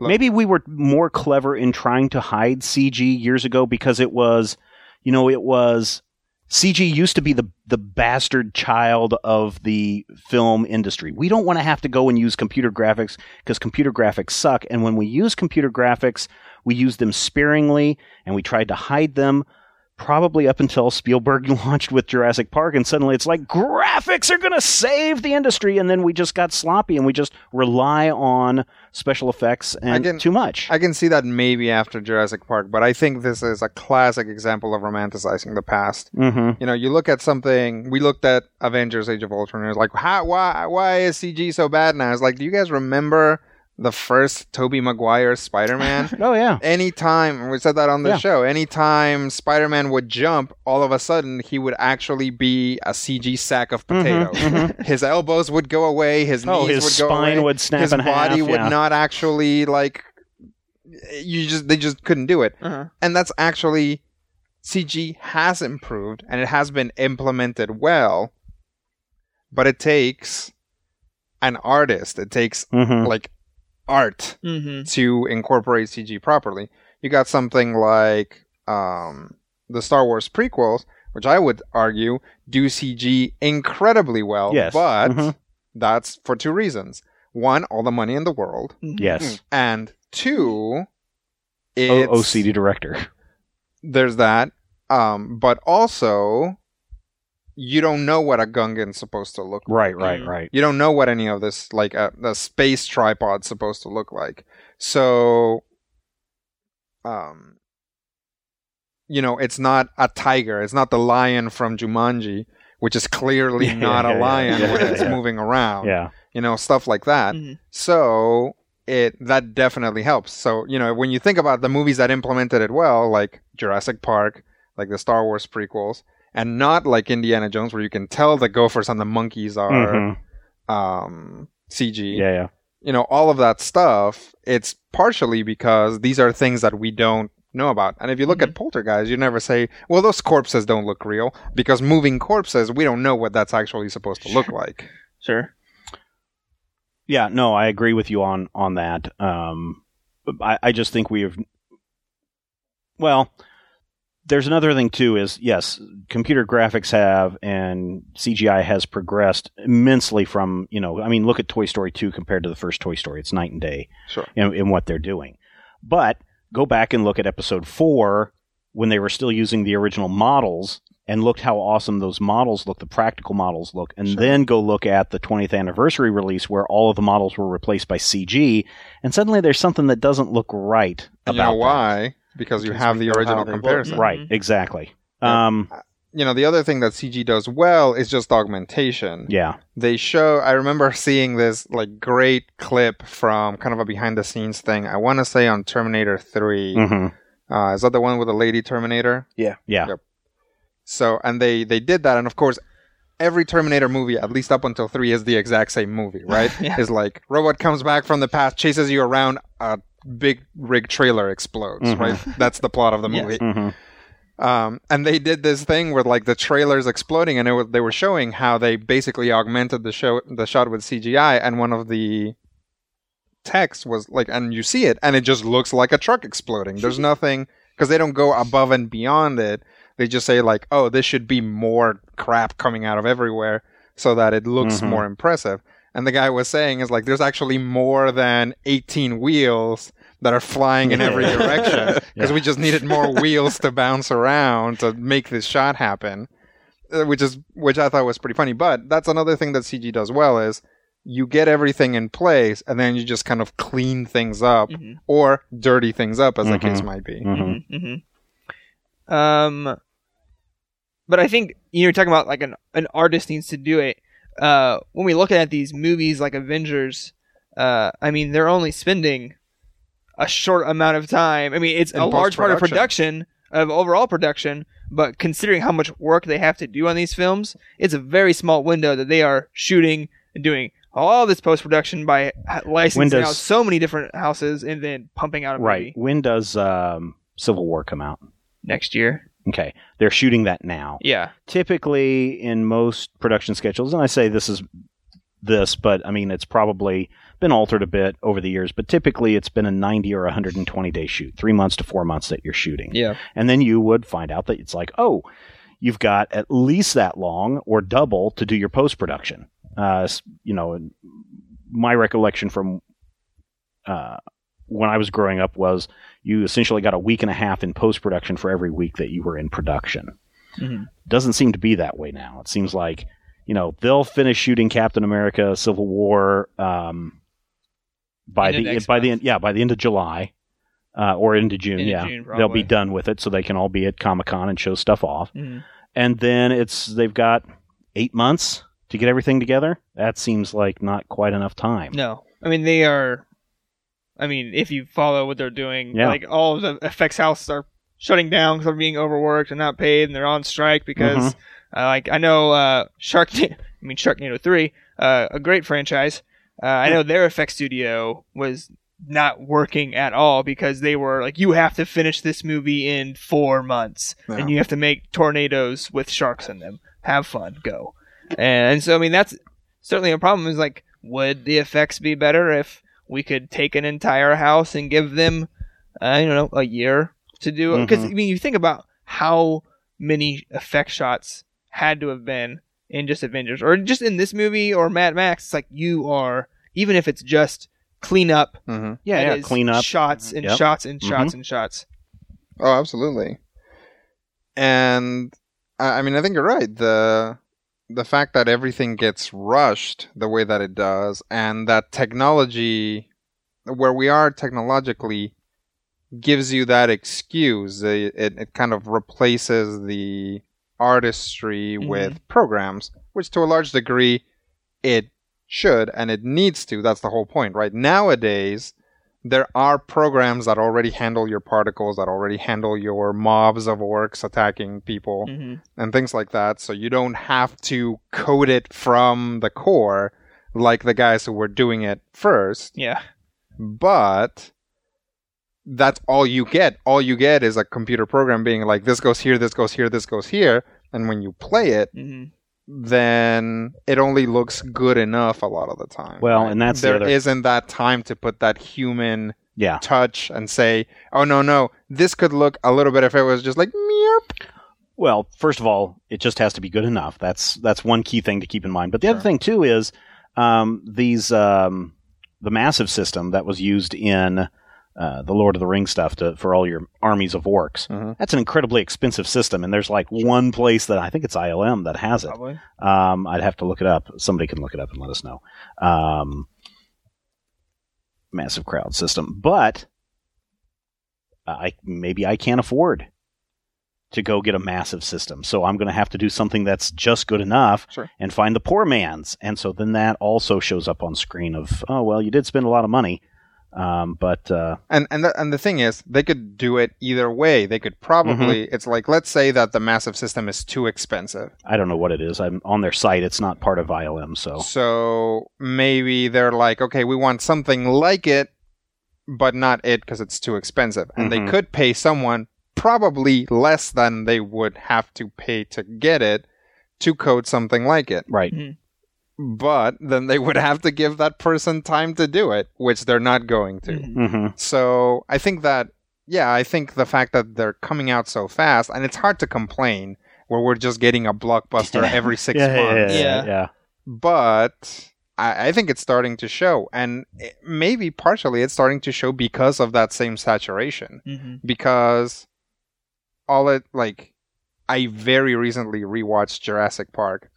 Look- maybe we were more clever in trying to hide CG years ago because it was you know it was CG used to be the the bastard child of the film industry. We don't want to have to go and use computer graphics because computer graphics suck and when we use computer graphics we use them sparingly and we tried to hide them probably up until Spielberg launched with Jurassic Park, and suddenly it's like graphics are going to save the industry, and then we just got sloppy and we just rely on special effects and Again, too much. I can see that maybe after Jurassic Park, but I think this is a classic example of romanticizing the past. mm-hmm. You know, you look at something. We looked at Avengers: Age of Ultron. And it was like, how, why, why is CG so bad now? It's like, do you guys remember the first Tobey Maguire Spider-Man? Oh yeah, anytime we said that on the Yeah. show anytime spider-man would jump all of a sudden he would actually be a cg sack of potatoes mhm. his elbows would go away his oh knees his would go spine away would snap his in body half. would yeah. not actually like you just they just couldn't do it Uh-huh. and that's actually cg has improved and it has been implemented well but it takes an artist it takes Mhm. like art Mm-hmm. to incorporate CG properly. You got something like um, the Star Wars prequels, which I would argue do CG incredibly well. Yes. But Mhm. that's for two reasons. One, all the money in the world. Yes, And two, it's, OCD director. there's that. Um, but also, you don't know what a Gungan's supposed to look like. Right, right, Mm. right. you don't know what any of this like a, a space tripod's supposed to look like so um you know it's not a tiger it's not the lion from jumanji which is clearly Yeah, not yeah, a lion yeah, when it's yeah. moving around Yeah, you know stuff like that Mhm. so it that definitely helps so you know when you think about the movies that implemented it well like jurassic park like the star wars prequels and not like indiana jones where you can tell the gophers and the monkeys are Mhm. um, CG, yeah, yeah. you know, all of that stuff, it's partially because these are things that we don't know about. And if you look Mm-hmm. at Poltergeist, you never say, well, those corpses don't look real because moving corpses, we don't know what that's actually supposed to look like. Sure. Yeah, no, I agree with you on on that. Um, I, I just think we have. Well, there's another thing too. Is yes, computer graphics have and CGI has progressed immensely from you know. I mean, look at Toy Story two compared to the first Toy Story. It's night and day Sure. in, in what they're doing. But go back and look at Episode four when they were still using the original models and looked how awesome those models look, the practical models look, and Sure. then go look at the 20th anniversary release where all of the models were replaced by CG, and suddenly there's something that doesn't look right And about you know why? Because you have the original how they look. comparison. Right, Mhm. exactly. Um, You know, the other thing that CG does well is just augmentation. yeah, They show, I remember seeing this like great clip from kind of a behind the scenes thing. I want to say on Terminator 3. hmm Uh, is that the one with the lady Terminator? yeah, Yep. So and they they did that, and of course, every Terminator movie, at least up until three, is the exact same movie, right? Yeah. Is like robot comes back from the past, chases you around, a big rig trailer explodes, Mhm. right? That's the plot of the Yes. movie. hmm Um, and they did this thing where like the trailers exploding, and it was, they were showing how they basically augmented the show the shot with CGI, and one of the text was like, and you see it, and it just looks like a truck exploding. There's nothing because they don't go above and beyond it. They just say like, oh, this should be more crap coming out of everywhere so that it looks Mhm. more impressive. And the guy was saying is like, there's actually more than 18 wheels that are flying in every direction because Yeah. we just needed more wheels to bounce around to make this shot happen, Uh, which is which I thought was pretty funny. But that's another thing that CG does well is you get everything in place and then you just kind of clean things up Mhm. or dirty things up, as the Mhm. case might be. hmm hmm Um, but I think you're talking about like an an artist needs to do it. Uh, when we look at these movies like Avengers, uh, I mean they're only spending a short amount of time. I mean it's In a large part of post-production. of overall production, but considering how much work they have to do on these films, it's a very small window that they are shooting and doing all this post production by licensing Windows- out so many different houses and then pumping out a Right. movie When does um, Civil War come out? next year. Okay, they're shooting that now. Yeah. Typically, in most production schedules, and I say this is this, but I mean it's probably been altered a bit over the years. But typically, it's been a 90 or 120 day shoot, three months to four months that you're shooting. Yeah. and then you would find out that it's like, oh, you've got at least that long or double to do your post production. Uh, you know, my recollection from uh, when I was growing up was you essentially got a week and a half in post production for every week that you were in production. Mhm. Doesn't seem to be that way now. It seems like you know they'll finish shooting Captain America: Civil War um, by the by the end, yeah by the end of July. Uh, or into June, Into yeah. June, They'll be done with it, so they can all be at Comic Con and show stuff off. Mhm. And then it's they've got eight months to get everything together. That seems like not quite enough time. No, I mean they are. I mean, if you follow what they're doing, Yeah. like all of the effects houses are shutting down because they're being overworked and not paid, and they're on strike because, Mm-hmm. uh, like, I know uh, Shark. I mean, Sharknado three, uh, a great franchise. Uh, I know their effects studio was not working at all because they were like, you have to finish this movie in four months, Yeah. and you have to make tornadoes with sharks in them. Have fun, go. And so, I mean, that's certainly a problem. Is like, would the effects be better if we could take an entire house and give them, uh, I don't know, a year to do it? Because mm-hmm. I mean, you think about how many effect shots had to have been in just Avengers, or just in this movie or Mad Max. It's like you are, even if it's just clean up, hmm Yeah, yeah, clean up. shots and Yep. shots and shots mm-hmm. and shots. Oh, absolutely. And I I mean, I think you're right. The the fact that everything gets rushed the way that it does, and that technology, where we are technologically, gives you that excuse. It, it, it kind of replaces the artistry Mhm. with programs, which to a large degree it should and it needs to. That's the whole point, right? Nowadays, there are programs that already handle your particles, that already handle your mobs of orcs attacking people hmm and things like that. So you don't have to code it from the core like the guys who were doing it first. Yeah. But that's all you get. All you get is a computer program being like, this goes here, this goes here, this goes here. And when you play it, hmm then it only looks good enough a lot of the time. Well, and that's the there other- isn't that time to put that human Yeah. touch and say, "Oh no, no, this could look a little bit if it was just like meep." Well, first of all, it just has to be good enough. That's that's one key thing to keep in mind. But the other thing too is um, these um, the massive system that was used in uh, the Lord of the Rings stuff to, for all your armies of orcs. Mhm. That's an incredibly expensive system, and there's like one place that I think it's ILM that has it. Probably. Um, I'd have to look it up. Somebody can look it up and let us know. Um, massive crowd system, but I maybe I can't afford to go get a massive system, so I'm going to have to do something that's just good enough Sure. and find the poor man's. And so then that also shows up on screen of oh well, you did spend a lot of money. Um, but uh, And and the, and the thing is, they could do it either way. They could probably. Mm-hmm. It's like let's say that the massive system is too expensive, I don't know what it is. I'm on their site. It's not part of ILM, so so maybe they're like, okay, we want something like it, but not it because it's too expensive, and they Mhm. could pay someone probably less than they would have to pay to get it to code something like it. right. But then they would have to give that person time to do it, which they're not going to. Mhm. hmm So I think that, yeah, I think the fact that they're coming out so fast, and it's hard to complain where we're just getting a blockbuster every six Yeah, yeah, months. yeah, Yeah. yeah, yeah. But I, I think it's starting to show, and it, maybe partially it's starting to show because of that same saturation. Mhm. Because all it like, I very recently rewatched Jurassic Park,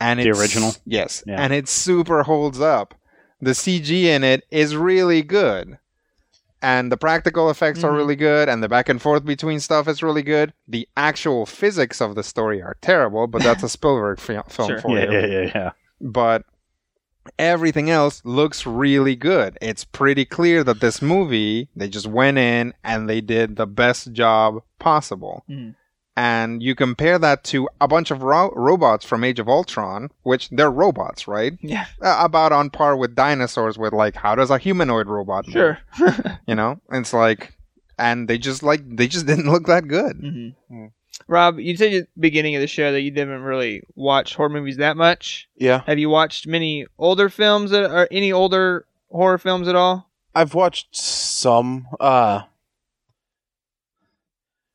and The it's, original? yes, Yeah. and it super holds up. The CG in it is really good. And the practical effects are Mhm. really good, and the back and forth between stuff is really good. The actual physics of the story are terrible, but that's a Spielberg fi- film Sure. for yeah, you yeah, yeah, yeah. but everything else looks really good. It's pretty clear that this movie, they just went in and they did the best job possible. Mhm. And you compare that to a bunch of ro- robots from Age of Ultron, which they're robots, right? Yeah, Uh, about on par with dinosaurs with like, how does a humanoid robot sure. You know? It's like, and they just like, they just didn't look that good. Mhm. Mm. Rob, you said at the beginning of the show that you didn't really watch horror movies that much. Yeah, Have you watched many older films that or any older horror films at all? I've watched some. Uh,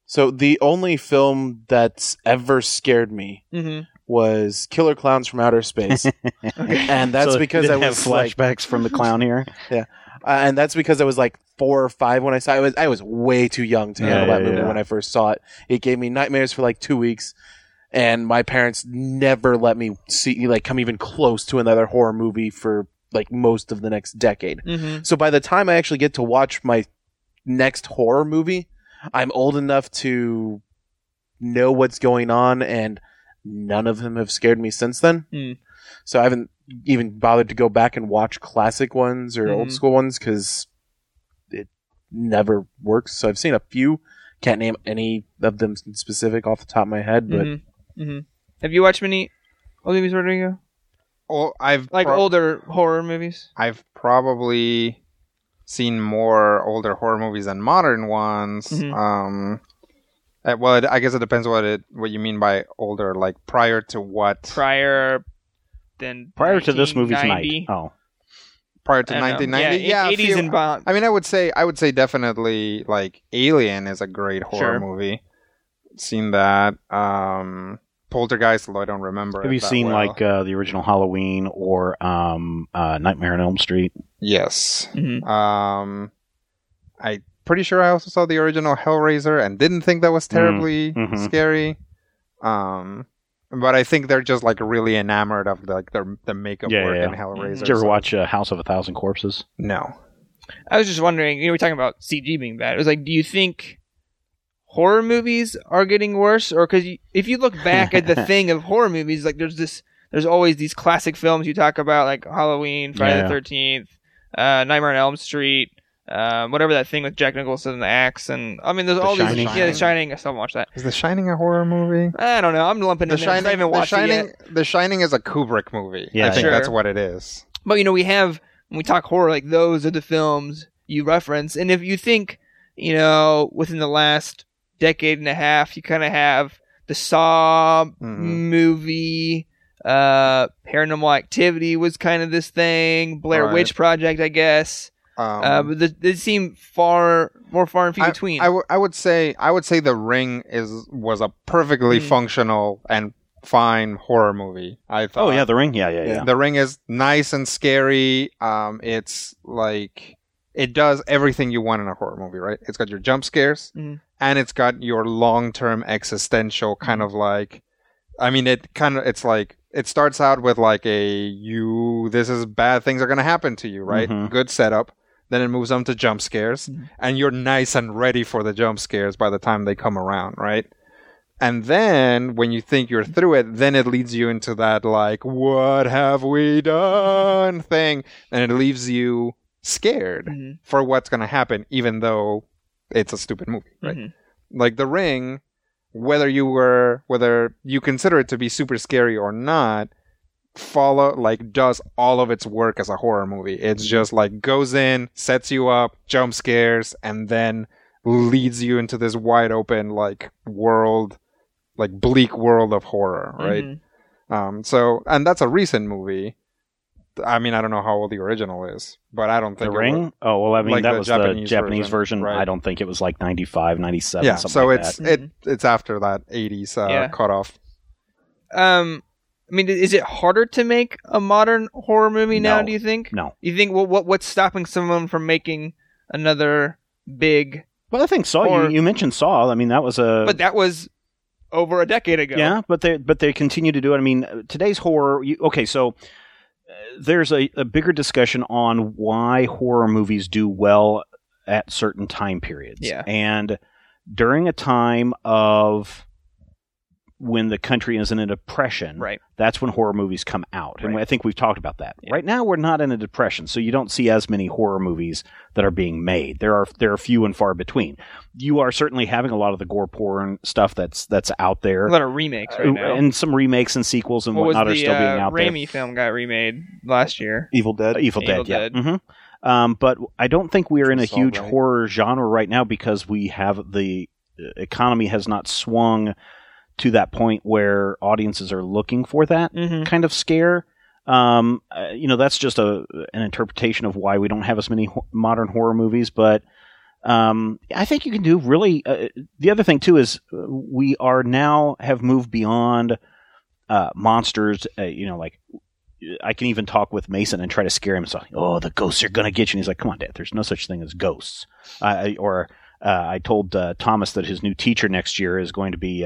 so the only film that's ever scared me Mm-hmm. was Killer Clowns from Outer Space, and that's So because I didn't was have like, flashbacks from the clown here. uh, and that's because I was like four or five when I saw. it. I was I was way too young to Yeah, handle that yeah, movie yeah. when I first saw it. It gave me nightmares for like two weeks, and my parents never let me see like come even close to another horror movie for like most of the next decade. Mm-hmm. So by the time I actually get to watch my next horror movie, I'm old enough to know what's going on, and none of them have scared me since then. Hmm. So I haven't even bothered to go back and watch classic ones or old Mhm. school ones because it never works. So I've seen a few. Can't name any of them specific off the top of my head, but Mm-hmm. Mm-hmm. Have you watched many old movies, Rodrigo? Oh, I've Like pro- older horror movies? I've probably seen more older horror movies than modern ones. Mhm. Um, uh, well, it, I guess it depends what it what you mean by older. Like prior to what? Prior than Prior to this movie's 1990? night. Oh, prior to I don't know. 1990. Yeah, a eighties few- and beyond. I mean, I would say I would say definitely like Alien is a great horror Sure. movie. Seen that. Um, Poltergeist, although I don't remember. have it you that seen well. like uh, the original Halloween or um, uh, Nightmare on Elm Street? Yes. Mhm. Um, I pretty sure I also saw the original Hellraiser and didn't think that was terribly mhm. scary. Um, but I think they're just like really enamored of like the the makeup Yeah, work yeah, in. Hellraiser. Did you ever so- watch uh, House of a Thousand Corpses? No. I was just wondering, you know, we're talking about CG being bad. It was like, do you think horror movies are getting worse? Or because if you look back at the thing of horror movies, like there's this, there's always these classic films you talk about, like Halloween, Friday Yeah. the 13th, uh, Nightmare on Elm Street, um, whatever that thing with Jack Nicholson and the axe. And I mean, there's The all these, Shining. yeah, The Shining. I still haven't that. Is The Shining a horror movie? I don't know. I'm lumping The in there 'cause I Shining. haven't The watched it Shining. yet. The Shining is a Kubrick movie. Yeah, I think Sure. that's what it is. But you know, we have when we talk horror, like those are the films you reference, and if you think, you know, within the last decade and a half, you kind of have the Saw Mhm. movie, uh, Paranormal Activity was kind of this thing, Blair Right. Witch Project, I guess. Um, uh, but th- they seem far more far and few I, between. I, w- I would say I would say The Ring is was a perfectly Hmm. functional and fine horror movie. I thought. Oh yeah, The Ring. Yeah, yeah, yeah. Yeah. The Ring is nice and scary. Um, it's like it does everything you want in a horror movie, right? It's got your jump scares, Mhm. And it's got your long-term existential kind of like. I mean, it kind of it's like it starts out with like a you this is bad things are gonna happen to you, right? Mhm. Good setup. Then it moves on to jump scares, Mhm. and you're nice and ready for the jump scares by the time they come around, right? And then when you think you're through it, then it leads you into that like, what have we done thing. And it leaves you scared Mhm. for what's going to happen, even though it's a stupid movie, right? Mhm. Like The Ring, whether you were whether you consider it to be super scary or not, follow like does all of its work as a horror movie. It's just like goes in, sets you up, jump scares, and then leads you into this wide open like world, like bleak world of horror, right? Mhm. Um, so, and that's a recent movie. I mean, I don't know how old the original is, but I don't The think it Ring? was- Oh, well, I mean, like that the was the Japanese Japanese version, version. right. I don't think it was like 95, 97, yeah. something So like it's that. it it's after that '80s uh, Yeah. cutoff. Um, I mean, is it harder to make a modern horror movie now? Do you think? No. You think well, what what's stopping someone from making another big? Well, I think Saw, Or- you, you mentioned Saw. I mean, that was a. But that was over a decade ago. Yeah, but they but they continue to do it. I mean, uh, today's horror. You, okay, so there's a, a bigger discussion on why horror movies do well at certain time periods. Yeah. and during a time of when the country is in a depression, Right. that's when horror movies come out. And Right. I think we've talked about that. Yeah. Right now we're not in a depression, so you don't see as many horror movies that are being made. There are there are few and far between. You are certainly having a lot of the gore porn stuff that's that's out there. A lot of remakes right now. and some remakes and sequels and what whatnot the are still being uh, out Raimi film got remade last year? Evil Dead. there. Evil, Evil Dead, Dead. yeah. hmm Um, but I don't think we are in a huge right. horror genre right now because we have the uh, economy has not swung to that point where audiences are looking for that Mm-hmm. kind of scare. Um, uh, you know, that's just a an interpretation of why we don't have as many ho- modern horror movies. But um, I think you can do really. Uh, the other thing too is uh, we are now have moved beyond uh, monsters. Uh, you know, like I can even talk with Mason and try to scare him. So, oh, the ghosts are gonna get you. And he's like, come on, Dad. There's no such thing as ghosts. Or uh, I told uh, Thomas that his new teacher next year is going to be.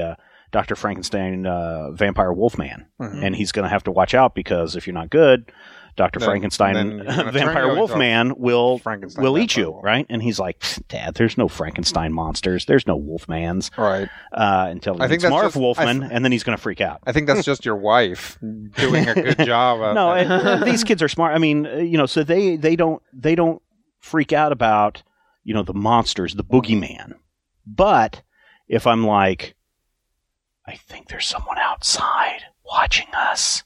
Dr. Frankenstein, uh, Vampire Wolfman Mhm. and he's going to have to watch out because if you're not good, Doctor Then- Frankenstein, then he's gonna turn you Vampire Wolfman will will eat you, wolf. right? And he's like, Dad, there's no Frankenstein monsters, there's no Wolfmans Right. uh, until he I think Marv just- Wolfman, th- and then he's going to freak out. I think that's just your wife doing a good job. No, it- these kids are smart. I mean, uh, you know, so they they don't they don't freak out about you know the monsters, the boogeyman. But if I'm like, I think there's someone outside watching us,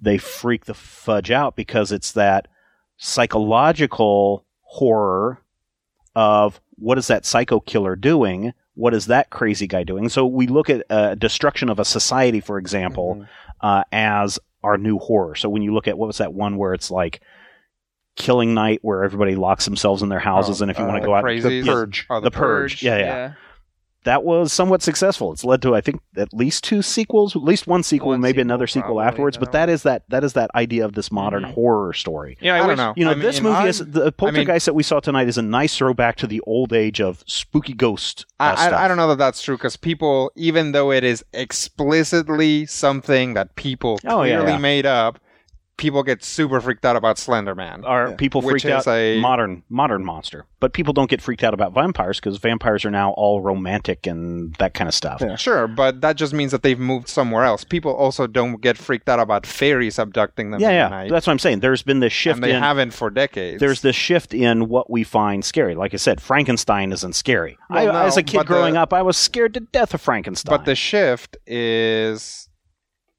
they freak the fudge out because it's that psychological horror of what is that psycho killer doing? What is that crazy guy doing? So we look at uh, destruction of a society, for example, Mhm. uh, as our new horror. So when you look at what was that one where it's like Killing Night, where everybody locks themselves in their houses, Oh, and if you uh, want to go out, Crazies? The Purge. Oh, The Purge. Yeah, yeah. That was somewhat successful. It's led to I think at least two sequels, at least one sequel, One maybe sequel, another sequel probably, afterwards. But that is that that is that idea of this modern Mhm. horror story. Yeah, I, I don't wish, know. You know, I this mean, movie I'm- is the Poltergeist that we saw tonight is a nice throwback to the old age of spooky ghost. Uh, I. I, I don't know that that's true because people, even though it is explicitly something that people Oh, yeah, clearly yeah. made up, people get super freaked out about Slender Man. Are Yeah. people Which freaked is out? a- modern modern monster, but people don't get freaked out about vampires because vampires are now all romantic and that kind of stuff. Yeah. Sure, but that just means that they've moved somewhere else. People also don't get freaked out about fairies abducting them Yeah, in yeah, night, that's what I'm saying. There's been this shift and they in haven't for decades. there's this shift in what we find scary. Like I said, Frankenstein isn't scary. Well, I, no, as a kid but the- growing up, I was scared to death of Frankenstein. But the shift is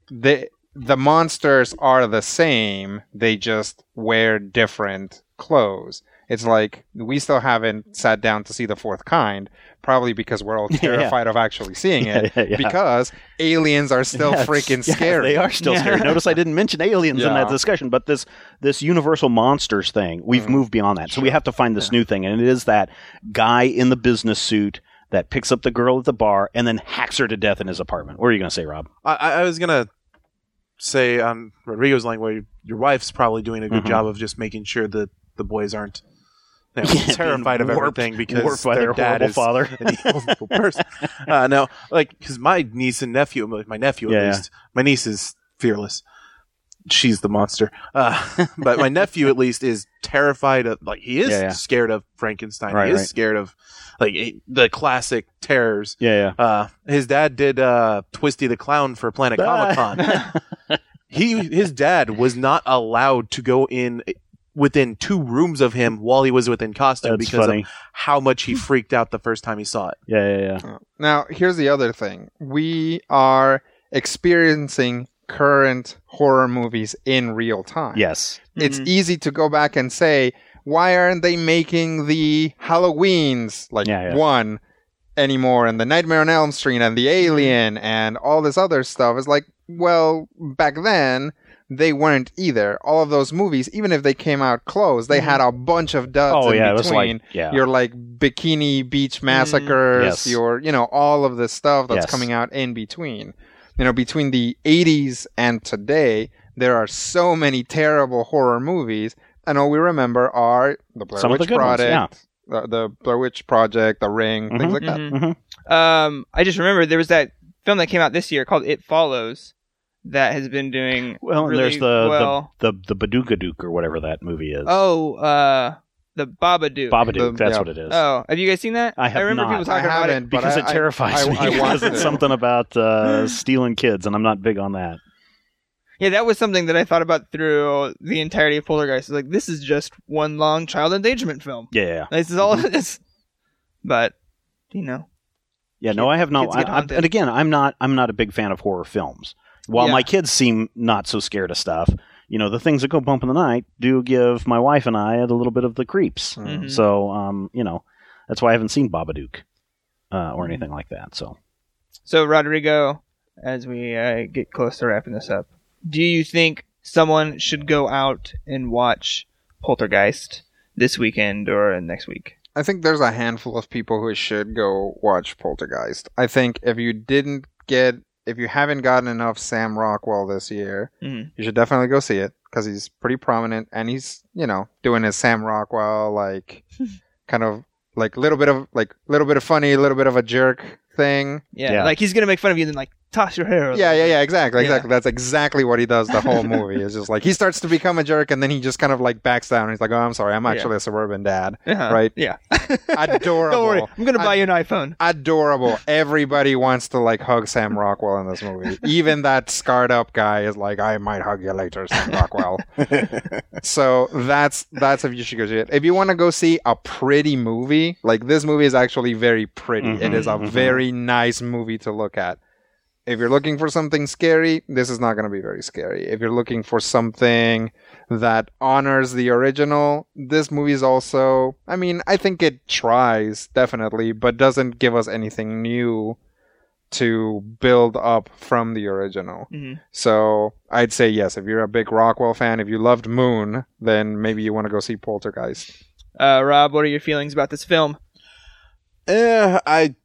the the monsters are the same. They just wear different clothes. It's like we still haven't sat down to see the fourth kind, probably because we're all Yeah, yeah. terrified of actually seeing it. yeah, yeah. Because aliens are still Yeah, freaking yeah, scary. they are still Yeah. scary. Notice I didn't mention aliens in that discussion, but this this universal monsters thing, we've Mhm. moved beyond that. So we have to find this new thing, and it is that guy in the business suit that picks up the girl at the bar and then hacks her to death in his apartment. What are you going to say, Rob? I, I I was gonna say on Rodrigo's where your wife's probably doing a good Mhm. job of just making sure that the boys aren't you know, Yeah, terrified of warped- everything because their, dad is father. an evil person. Uh, no, like because my niece and nephew, my nephew at Yeah, yeah. least, my niece is fearless. She's the monster, uh, but my nephew at least is terrified of like he is Yeah, yeah. scared of Frankenstein. Right, he is right. scared of like eh, the classic terrors. Yeah, Uh, his dad did uh, Twisty the Clown for Planet Comic Con. Yeah. he his dad was not allowed to go in within two rooms of him while he was within costume That's because funny. of how much he freaked out the first time he saw it. Yeah, yeah, yeah. Now, here's the other thing. We are experiencing current horror movies in real time. Yes. It's Mhm. easy to go back and say, why aren't they making the Halloweens like Yeah, yeah. one anymore and the Nightmare on Elm Street and the Alien and all this other stuff? It's like, well, back then they weren't either. All of those movies, even if they came out close, they Mhm. had a bunch of duds Oh in yeah, it was between like yeah. your like bikini beach massacres, Yes. your you know all of this stuff that's Yes. coming out in between. You know, between the 80s and today, there are so many terrible horror movies, and all we remember are the Blair Some of the Witch ones, Project, the, the Blair Witch Project, The Ring, things Mhm. like that. Mhm. Mhm. Um, I just remember there was that film that came out this year called It Follows that has been doing Well, and there's the, well. the the the Badugadook or whatever that movie is. oh, uh, the Babadook. Babadook. the- that's yeah. what it is. Oh, have you guys seen that? I have remember not. people talking I about it. because I- it terrifies I- me. I because watched it's something about uh, stealing kids, and I'm not big on that. Yeah, that was something that I thought about through the entirety of Poltergeist. Like, this is just one long child endangerment film. Yeah, yeah, This is all it is. But, you know. yeah. No, I have not. I, I, and again, I'm not. I'm not a big fan of horror films. While Yeah. my kids seem not so scared of stuff, you know, the things that go bump in the night do give my wife and I a little bit of the creeps. Mm. Mhm. So, um, you know, that's why I haven't seen Babadook uh, or anything like that. So, So, Rodrigo, as we uh, get close to wrapping this up, do you think someone should go out and watch Poltergeist this weekend or next week? I think there's a handful of people who should go watch Poltergeist. I think if you didn't get, if you haven't gotten enough Sam Rockwell this year, Mhm. you should definitely go see it because he's pretty prominent and he's, you know, doing his Sam Rockwell like kind of like little bit of like little bit of funny, a little bit of a jerk thing. Yeah, Yeah. like he's gonna make fun of you and then like toss your hair. a Yeah, yeah, yeah, exactly, Yeah. exactly. That's exactly what he does the whole movie. It's just like he starts to become a jerk and then he just kind of like backs down and he's like, "Oh, I'm sorry, I'm actually a suburban dad." Uh-huh. Right. Yeah. Adorable. Don't worry, I'm gonna buy you an iPhone. adorable. Everybody wants to like hug Sam Rockwell in this movie. Even that scarred up guy is like, I might hug you later, Sam Rockwell. so that's that's if you should go see it. If you want to go see a pretty movie, like this movie is actually very pretty. It Mhm, is a mhm. very nice movie to look at. If you're looking for something scary, this is not going to be very scary. If you're looking for something that honors the original, this movie is also, I mean, I think it tries, definitely, but doesn't give us anything new to build up from the original. Mhm. So I'd say yes, if you're a big Rockwell fan, if you loved Moon, then maybe you want to go see Poltergeist. Uh, Rob, what are your feelings about this film? Eh, I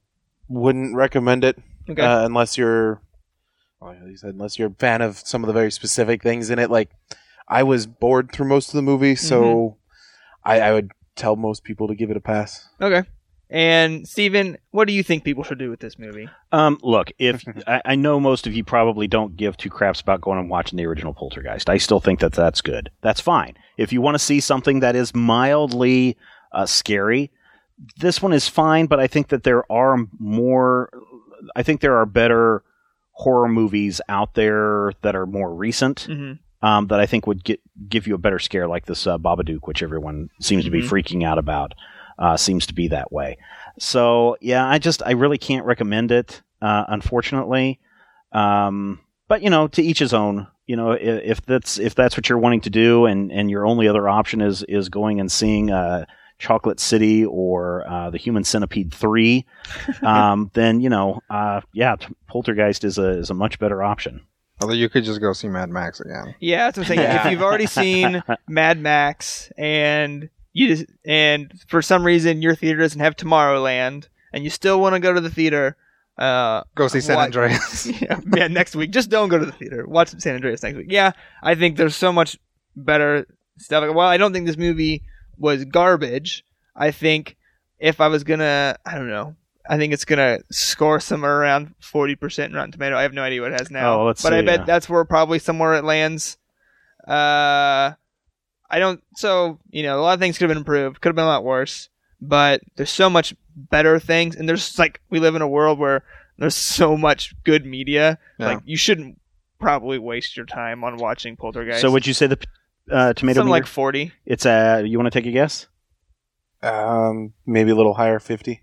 wouldn't recommend it Okay. uh, unless you're, well, like you said, unless you're a fan of some of the very specific things in it. Like, I was bored through most of the movie, so Mm-hmm. I, I would tell most people to give it a pass. okay. And Steven, what do you think people should do with this movie? Um, look, if I, I know most of you probably don't give two craps about going and watching the original Poltergeist, I still think that that's good. That's fine. If you want to see something that is mildly uh, scary, this one is fine. But I think that there are more. I think there are better horror movies out there that are more recent Mm-hmm. um, that I think would get give you a better scare, like this uh, Babadook, which everyone seems to be Mhm. freaking out about. Uh, seems to be that way. So yeah, I just I really can't recommend it, uh, unfortunately. Um, but you know, to each his own. You know, if, if that's if that's what you're wanting to do, and and your only other option is is going and seeing uh, Chocolate City or uh, the Human Centipede three, um, then you know, uh, yeah, Poltergeist is a is a much better option. Although you could just go see Mad Max again. Yeah, that's what I'm saying. Yeah. If you've already seen Mad Max and you just, and for some reason your theater doesn't have Tomorrowland and you still want to go to the theater, uh, Go see San What? Andreas. yeah, yeah, next week. Just don't go to the theater. Watch San Andreas next week. Yeah, I think there's so much better stuff. Well, I don't think this movie was garbage. I think if I was gonna, I don't know. I think it's gonna score somewhere around forty percent in Rotten Tomato. I have no idea what it has now. Oh, let's but I bet yeah. that's where probably somewhere it lands. Uh, I don't. So you know, a lot of things could have been improved. Could have been a lot worse. But there's so much better things, and there's like we live in a world where there's so much good media. Yeah. Like you shouldn't probably waste your time on watching Poltergeist. So would you say the uh, tomato Something meter? like 40. it's uh, you want to take a guess? Um, maybe a little higher, fifty.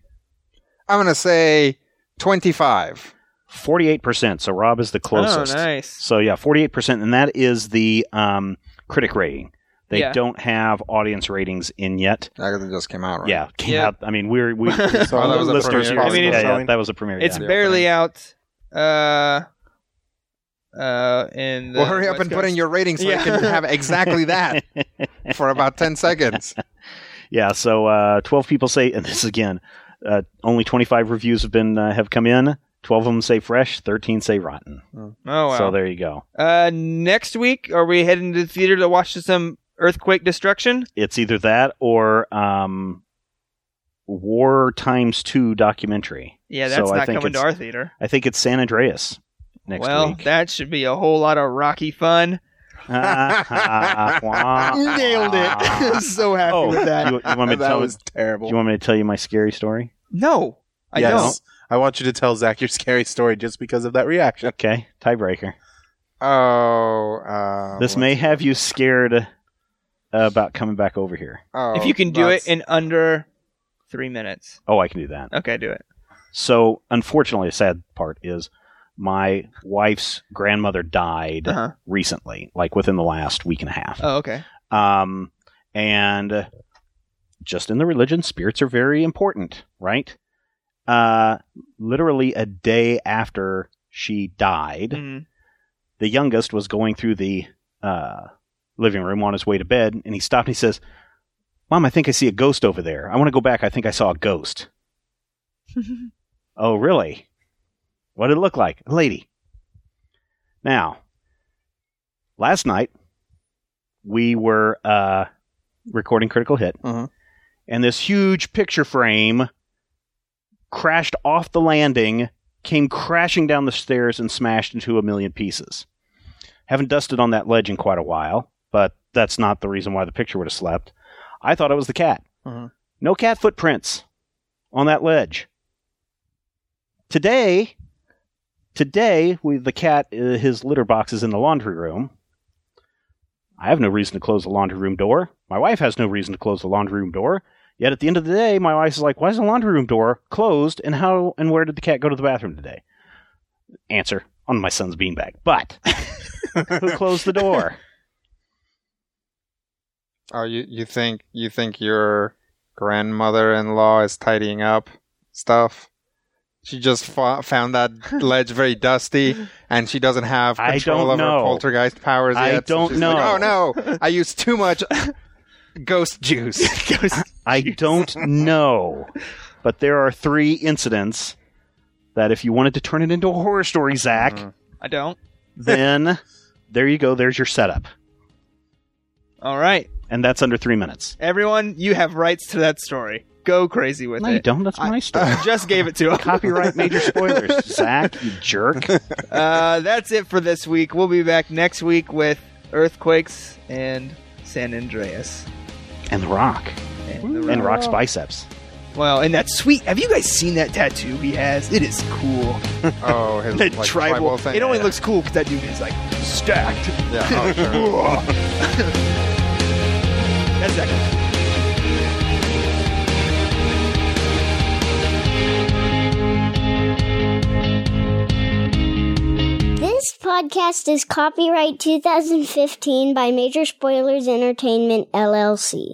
I'm gonna say 25. Forty-eight percent. So Rob is the closest. Oh, nice. So yeah, forty-eight percent, and that is the um, critic rating. They Yeah. don't have audience ratings in yet. I guess it just came out, right? Yeah, came Yeah. out. I mean, we're we. So Oh, that was listeners. I mean, yeah, it's- yeah, that was a premiere. It's yeah. barely out. Uh, uh, in the Well, hurry up West and put in your rating so Yeah. I can have exactly that for about 10 seconds. Yeah, so uh, twelve people say, and this again, uh, only twenty-five reviews have been uh, have come in. Twelve of them say fresh, thirteen say rotten. Oh wow. So there you go. uh, next week, are we heading to the theater to watch some earthquake destruction? It's either that or um, War Times Two documentary. Yeah, So that's I not think coming to our theater. I think it's San Andreas next well, week. that should be a whole lot of Rocky fun. Nailed it. so happy Oh, with that. you, you want me to that tell? was terrible. Do you want me to tell you my scary story? no, I yes. don't. I want you to tell Zach your scary story just because of that reaction. Okay, tiebreaker. Oh, uh, This what's- may have you scared uh, about coming back over here. Oh, if you can do it in under three minutes, Oh, I can do that. okay, do it. So, unfortunately, the sad part is my wife's grandmother died Uh-huh. recently, like within the last week and a half. Oh, okay. Um, and just in the religion, spirits are very important, right? Uh, literally a day after she died, Mhm. the youngest was going through the uh, living room on his way to bed, and he stopped and he says, Mom, I think I see a ghost over there. I want to go back. I think I saw a ghost. oh, really? What did it look like? A lady. Now, last night, we were uh, recording Critical Hit, Mhm. and this huge picture frame crashed off the landing, came crashing down the stairs, and smashed into a million pieces. Haven't dusted on that ledge in quite a while, but that's not the reason why the picture would have slept. I thought it was the cat. Mhm. No cat footprints on that ledge. Today, today, we the cat uh, his litter box is in the laundry room. I have no reason to close the laundry room door. My wife has no reason to close the laundry room door. Yet at the end of the day, my wife is like, "Why is the laundry room door closed? And how and where did the cat go to the bathroom today?" Answer: On my son's beanbag. But who closed the door? Oh, you you think you think your grandmother-in-law is tidying up stuff? She just fa- found that ledge very dusty, and she doesn't have I control don't over know. poltergeist powers I yet. so don't she's like, know. oh no, I used too much ghost juice. I don't know. But there are three incidents that if you wanted to turn it into a horror story, Zach, Mhm. I don't. then there you go. There's your setup. All right, And that's under three minutes. everyone, you have rights to that story. Go crazy with No, you it. don't. That's my story. Just gave it to him. Copyright major spoilers. Zach, you jerk. Uh, that's it for this week. We'll be back next week with earthquakes and San Andreas And The Rock. and, the And. Rock's biceps. Well, and that sweet. Have you guys seen that tattoo he has? It is cool. Oh, his That like, tribal. thing. It only looks cool because that dude is like stacked. Yeah, oh, sure. That's that. This podcast is copyright 2015 by Major Spoilers Entertainment, LLC.